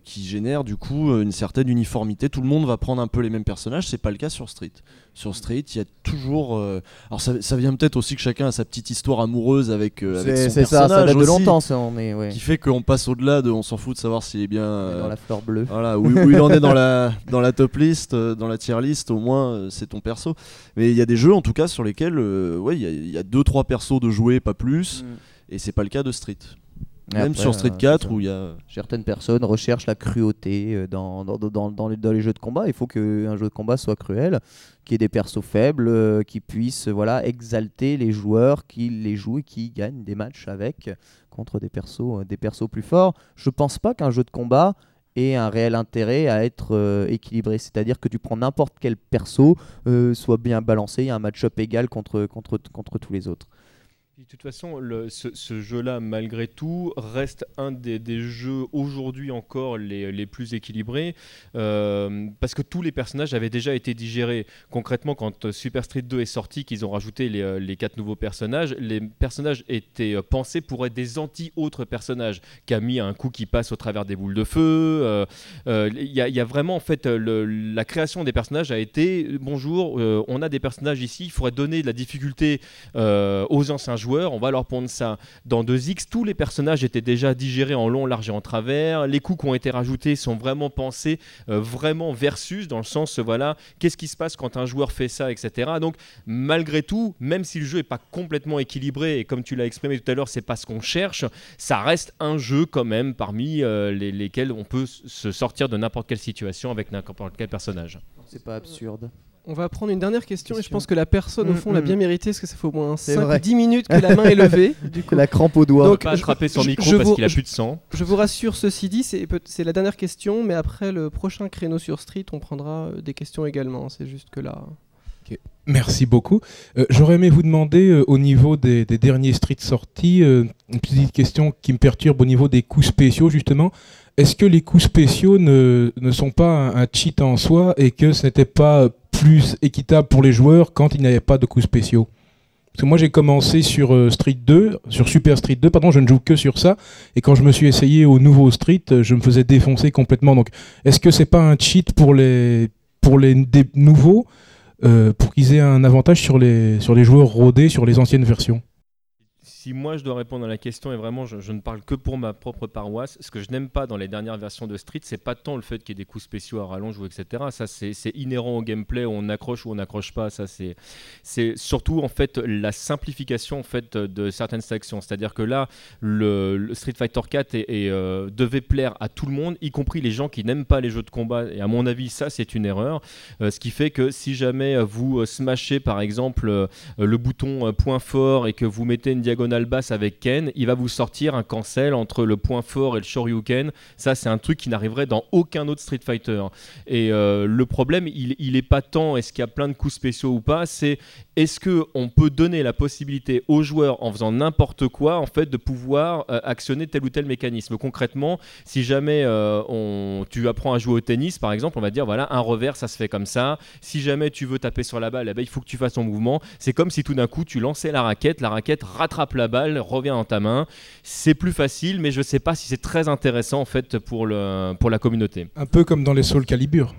qui génèrent du coup une certaine uniformité. Tout le monde va prendre un peu les mêmes personnages. C'est pas le cas sur Street sur Street, il y a toujours. Euh, alors ça, vient peut-être aussi que chacun a sa petite histoire amoureuse avec, euh, avec son personnage. Ça, ça date de longtemps, ça, on est, Qui fait qu'on passe au-delà de. On s'en fout de savoir s'il est bien. dans euh, la fleur bleue. Voilà, où, il en est dans la, dans la top list, dans la tier list, au moins c'est ton perso. Mais il y a des jeux en tout cas sur lesquels ouais, il y, a 2-3 persos de jouer, pas plus. Mm. Et c'est pas le cas de Street. Même sur Street 4 où il y a. Certaines personnes recherchent la cruauté dans, dans, dans, dans, les, dans les jeux de combat. Il faut qu'un jeu de combat soit cruel, qu'il y ait des persos faibles, euh, qui puissent voilà, exalter les joueurs qui les jouent et qui gagnent des matchs avec contre des persos, euh, des persos plus forts. Je pense pas qu'un jeu de combat ait un réel intérêt à être euh, équilibré. C'est-à-dire que tu prends n'importe quel perso, soit bien balancé, il y a un match-up égal contre, contre, contre tous les autres. De toute façon, ce, jeu-là, malgré tout, reste un des, jeux aujourd'hui encore les, plus équilibrés, euh, parce que tous les personnages avaient déjà été digérés. Concrètement, quand Super Street 2 est sorti, qu'ils ont rajouté les, quatre nouveaux personnages, les personnages étaient pensés pour être des anti-autres personnages. Camille a un coup qui passe au travers des boules de feu. Euh, euh, il y, a vraiment, en fait, la création des personnages a été bonjour, on a des personnages ici, il faudrait donner de la difficulté aux anciens joueurs on va leur pondre ça dans 2X. Tous les personnages étaient déjà digérés en long, large et en travers. Les coups qui ont été rajoutés sont vraiment pensés euh, vraiment versus, dans le sens, voilà, qu'est-ce qui se passe quand un joueur fait ça, etc. Donc, malgré tout, même si le jeu n'est pas complètement équilibré, et comme tu l'as exprimé tout à l'heure, c'est pas ce qu'on cherche, ça reste un jeu quand même parmi euh, les, lesquels on peut se sortir de n'importe quelle situation avec n'importe quel personnage. C'est pas absurde. On va prendre une dernière question, et je pense que la personne au Mm, fond l'a mm. bien mérité parce que ça fait au moins C'est 5 vrai. ou 10 minutes que la main est levée. Du coup, La crampe au doigt. Donc, pas je- attraper son micro je parce vous- qu'il a plus de sang. Je vous rassure, ceci dit, c'est la dernière question, mais après le prochain créneau sur Street, on prendra euh, des questions également. C'est juste que là. Merci beaucoup. Euh, J'aurais aimé vous demander euh, au niveau des, des derniers streets sortis, euh, une petite question qui me perturbe au niveau des coups spéciaux justement. Est-ce que les coups spéciaux ne, ne sont pas un, un cheat en soi et que ce n'était pas plus équitable pour les joueurs quand il n'y avait pas de coups spéciaux Parce que moi j'ai commencé sur euh, Street 2, sur Super Street 2, pardon, je ne joue que sur ça. Et quand je me suis essayé au nouveau Street, euh, je me faisais défoncer complètement. Donc est-ce que c'est pas un cheat pour les, pour les nouveaux euh, pour qu'ils aient un avantage sur les, sur les joueurs rodés sur les anciennes versions? Moi je dois répondre à la question, et vraiment je, ne parle que pour ma propre paroisse, ce que je n'aime pas dans les dernières versions de Street, c'est pas tant le fait qu'il y ait des coups spéciaux à rallonge ou etc. Ça c'est inhérent au gameplay, on accroche ou on n'accroche pas. Ça c'est surtout en fait la simplification en fait de certaines sections. C'est-à-dire que là, le, Street Fighter 4 est- est, euh, devait plaire à tout le monde, y compris les gens qui n'aiment pas les jeux de combat. Et à mon avis, ça c'est une erreur. Euh, ce qui fait que si jamais vous euh, smashez par exemple le bouton point fort et que vous mettez une diagonale basse avec Ken, il va vous sortir un cancel entre le point fort et le Shoryuken. Ça, c'est un truc qui n'arriverait dans aucun autre Street Fighter. Et euh, le problème, il, il est pas tant est-ce qu'il y a plein de coups spéciaux ou pas, c'est est-ce que on peut donner la possibilité aux joueurs en faisant n'importe quoi en fait de pouvoir euh, actionner tel ou tel mécanisme? Concrètement, si jamais euh, on, tu apprends à jouer au tennis par exemple, on va dire voilà un revers ça se fait comme ça. Si jamais tu veux taper sur la balle, eh ben, il faut que tu fasses ton mouvement. C'est comme si tout d'un coup tu lançais la raquette, la raquette rattrape la balle, revient dans ta main. C'est plus facile, mais je sais pas si c'est très intéressant en fait pour le pour la communauté. Un peu comme dans les Soul Calibur.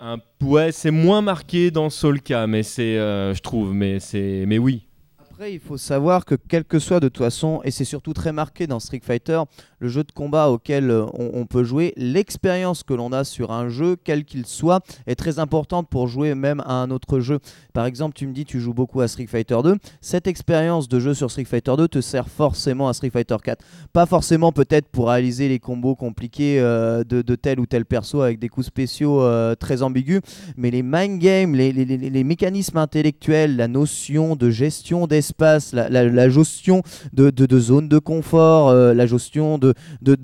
Un- ouais, c'est moins marqué dans Solka, mais c'est, euh, je trouve, mais c'est, mais oui. Après, il faut savoir que quel que soit de toute façon, et c'est surtout très marqué dans Street Fighter, le jeu de combat auquel euh, on, peut jouer, l'expérience que l'on a sur un jeu, quel qu'il soit, est très importante pour jouer même à un autre jeu. Par exemple, tu me dis tu joues beaucoup à Street Fighter 2, cette expérience de jeu sur Street Fighter 2 te sert forcément à Street Fighter 4. Pas forcément peut-être pour réaliser les combos compliqués euh, de, tel ou tel perso avec des coups spéciaux euh, très ambigus, mais les mind games, les, mécanismes intellectuels, la notion de gestion d'espace, la, gestion de, de, de confort, euh, la gestion de,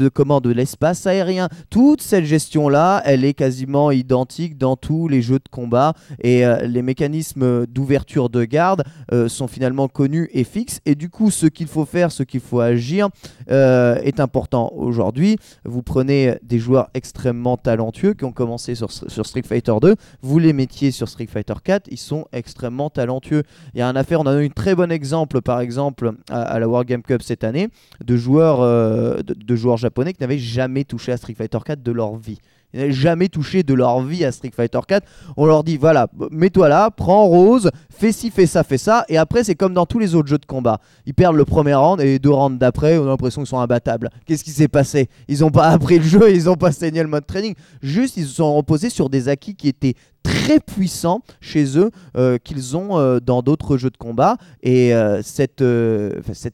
comment de l'espace aérien, toute cette gestion là, elle est quasiment identique dans tous les jeux de combat et euh, les mécanismes d'ouverture de garde euh, sont finalement connus et fixes et du coup ce qu'il faut faire, ce qu'il faut agir est important aujourd'hui. Vous prenez des joueurs extrêmement talentueux qui ont commencé sur, sur Street Fighter 2, vous les mettiez sur Street Fighter 4, ils sont extrêmement talentueux. Il y a un affaire, on a eu un très exemple par exemple à, la World Game Cup cette année de joueurs, euh, de, joueurs japonais qui n'avaient jamais touché à Street Fighter 4 de leur vie. Ils n'avaient jamais touché de leur vie à Street Fighter 4. On leur dit voilà, mets-toi là, prends rose, fais ci, fais ça, fais ça. Et après, c'est comme dans tous les autres jeux de combat. Ils perdent le premier round et les deux rounds d'après, on a l'impression qu'ils sont imbattables. Qu'est-ce qui s'est passé? Ils n'ont pas appris le jeu, ils n'ont pas saigné le mode training. Juste, ils se sont reposés sur des acquis qui étaient très puissants chez eux euh, qu'ils ont euh, dans d'autres jeux de combat et euh, cette,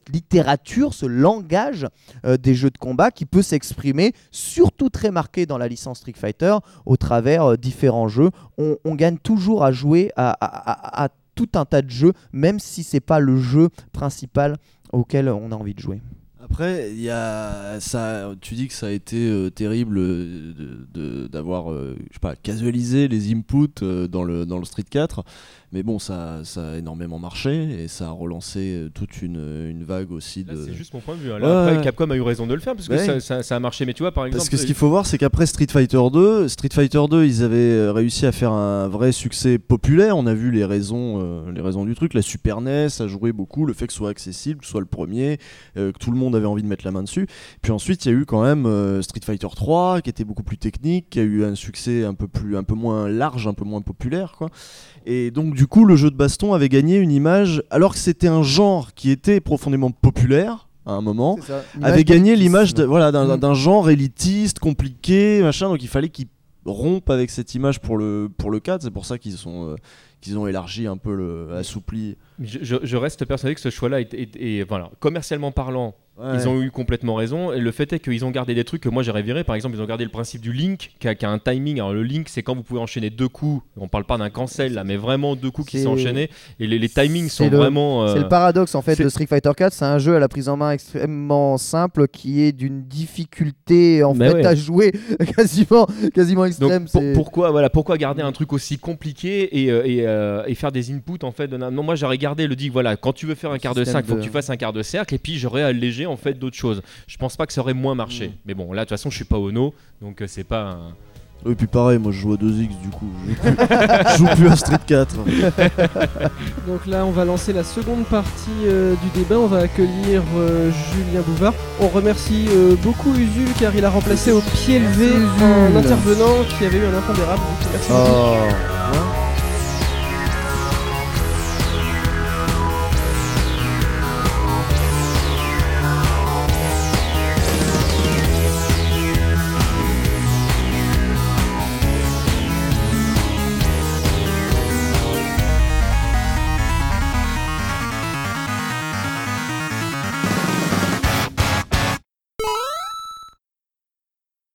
littérature, ce langage des jeux de combat qui peut s'exprimer surtout très marqué dans la licence Street Fighter au travers différents jeux. On, gagne toujours à jouer à- à tout un tas de jeux même si c'est pas le jeu principal auquel on a envie de jouer. Après, il y a ça. Tu dis que ça a été euh, terrible euh, de- de- d'avoir, euh, je sais pas, casualisé les inputs euh, dans le dans le Street 4, mais bon, ça, ça a énormément marché et ça a relancé euh, toute une, une vague aussi de. c'est juste mon point de vue. hein. Ouais, après. Capcom a eu raison de le faire parce que Ouais. ça, ça- ça a marché. Mais tu vois, par exemple, Parce que ce qu'il faut voir, c'est qu'après Street Fighter 2, Street Fighter 2, ils avaient euh, réussi à faire un vrai succès populaire. On a vu les raisons, euh, les raisons du truc. La Super NES a joué beaucoup, le fait que ce soit accessible, que ce soit le premier, euh, que tout le monde avait envie de mettre la main dessus. Puis ensuite, il y a eu quand même euh, Street Fighter 3, qui était beaucoup plus technique, qui a eu un succès un peu plus, un peu moins large, un peu moins populaire, quoi. Et donc du coup, le jeu de baston avait gagné une image, alors que c'était un genre qui était profondément populaire à un moment, avait Image gagné l'image voilà, d'un Mm. d'un genre élitiste, compliqué, machin. Donc il fallait qu'ils rompent avec cette image pour le, pour le 4. C'est pour ça qu'ils sont, euh, qu'ils ont élargi un peu, le, assoupli. Je, je- je reste persuadé que ce choix-là est, est- est- voilà, commercialement parlant, ils ont eu complètement raison. Et le fait est qu'ils ont gardé des trucs que moi j'aurais viré. Par exemple, ils ont gardé le principe du link qui a, qui a un timing. Alors le link, c'est quand vous pouvez enchaîner deux coups. On parle pas d'un cancel là, mais vraiment deux coups qui sont enchaînés. Et les, les timings sont le- vraiment. euh, C'est le paradoxe en fait de Street Fighter 4, c'est un jeu à la prise en main extrêmement simple qui est d'une difficulté en Mais fait ouais. à jouer quasiment, quasiment Donc extrême. pour- c'est- pourquoi voilà pourquoi garder un truc aussi compliqué et, euh, et, euh, et faire des inputs en fait de non moi j'aurais gardé le dit voilà quand tu veux faire un quart de Système 5 faut de- que tu fasses un quart de cercle et puis j'aurais allégé en fait d'autres choses je pense pas que ça aurait moins Mm. marché mais bon là de toute façon je suis pas Ono donc euh, c'est pas un- Et puis pareil, moi je joue à 2X du coup. Je joue plus, je joue plus à Street 4. Donc là, on va lancer la seconde partie euh, du débat. On va accueillir euh, Julien Bouvard. On remercie euh, beaucoup Usul car il a remplacé au pied levé un intervenant qui avait eu un impondérable. Merci beaucoup. Oh.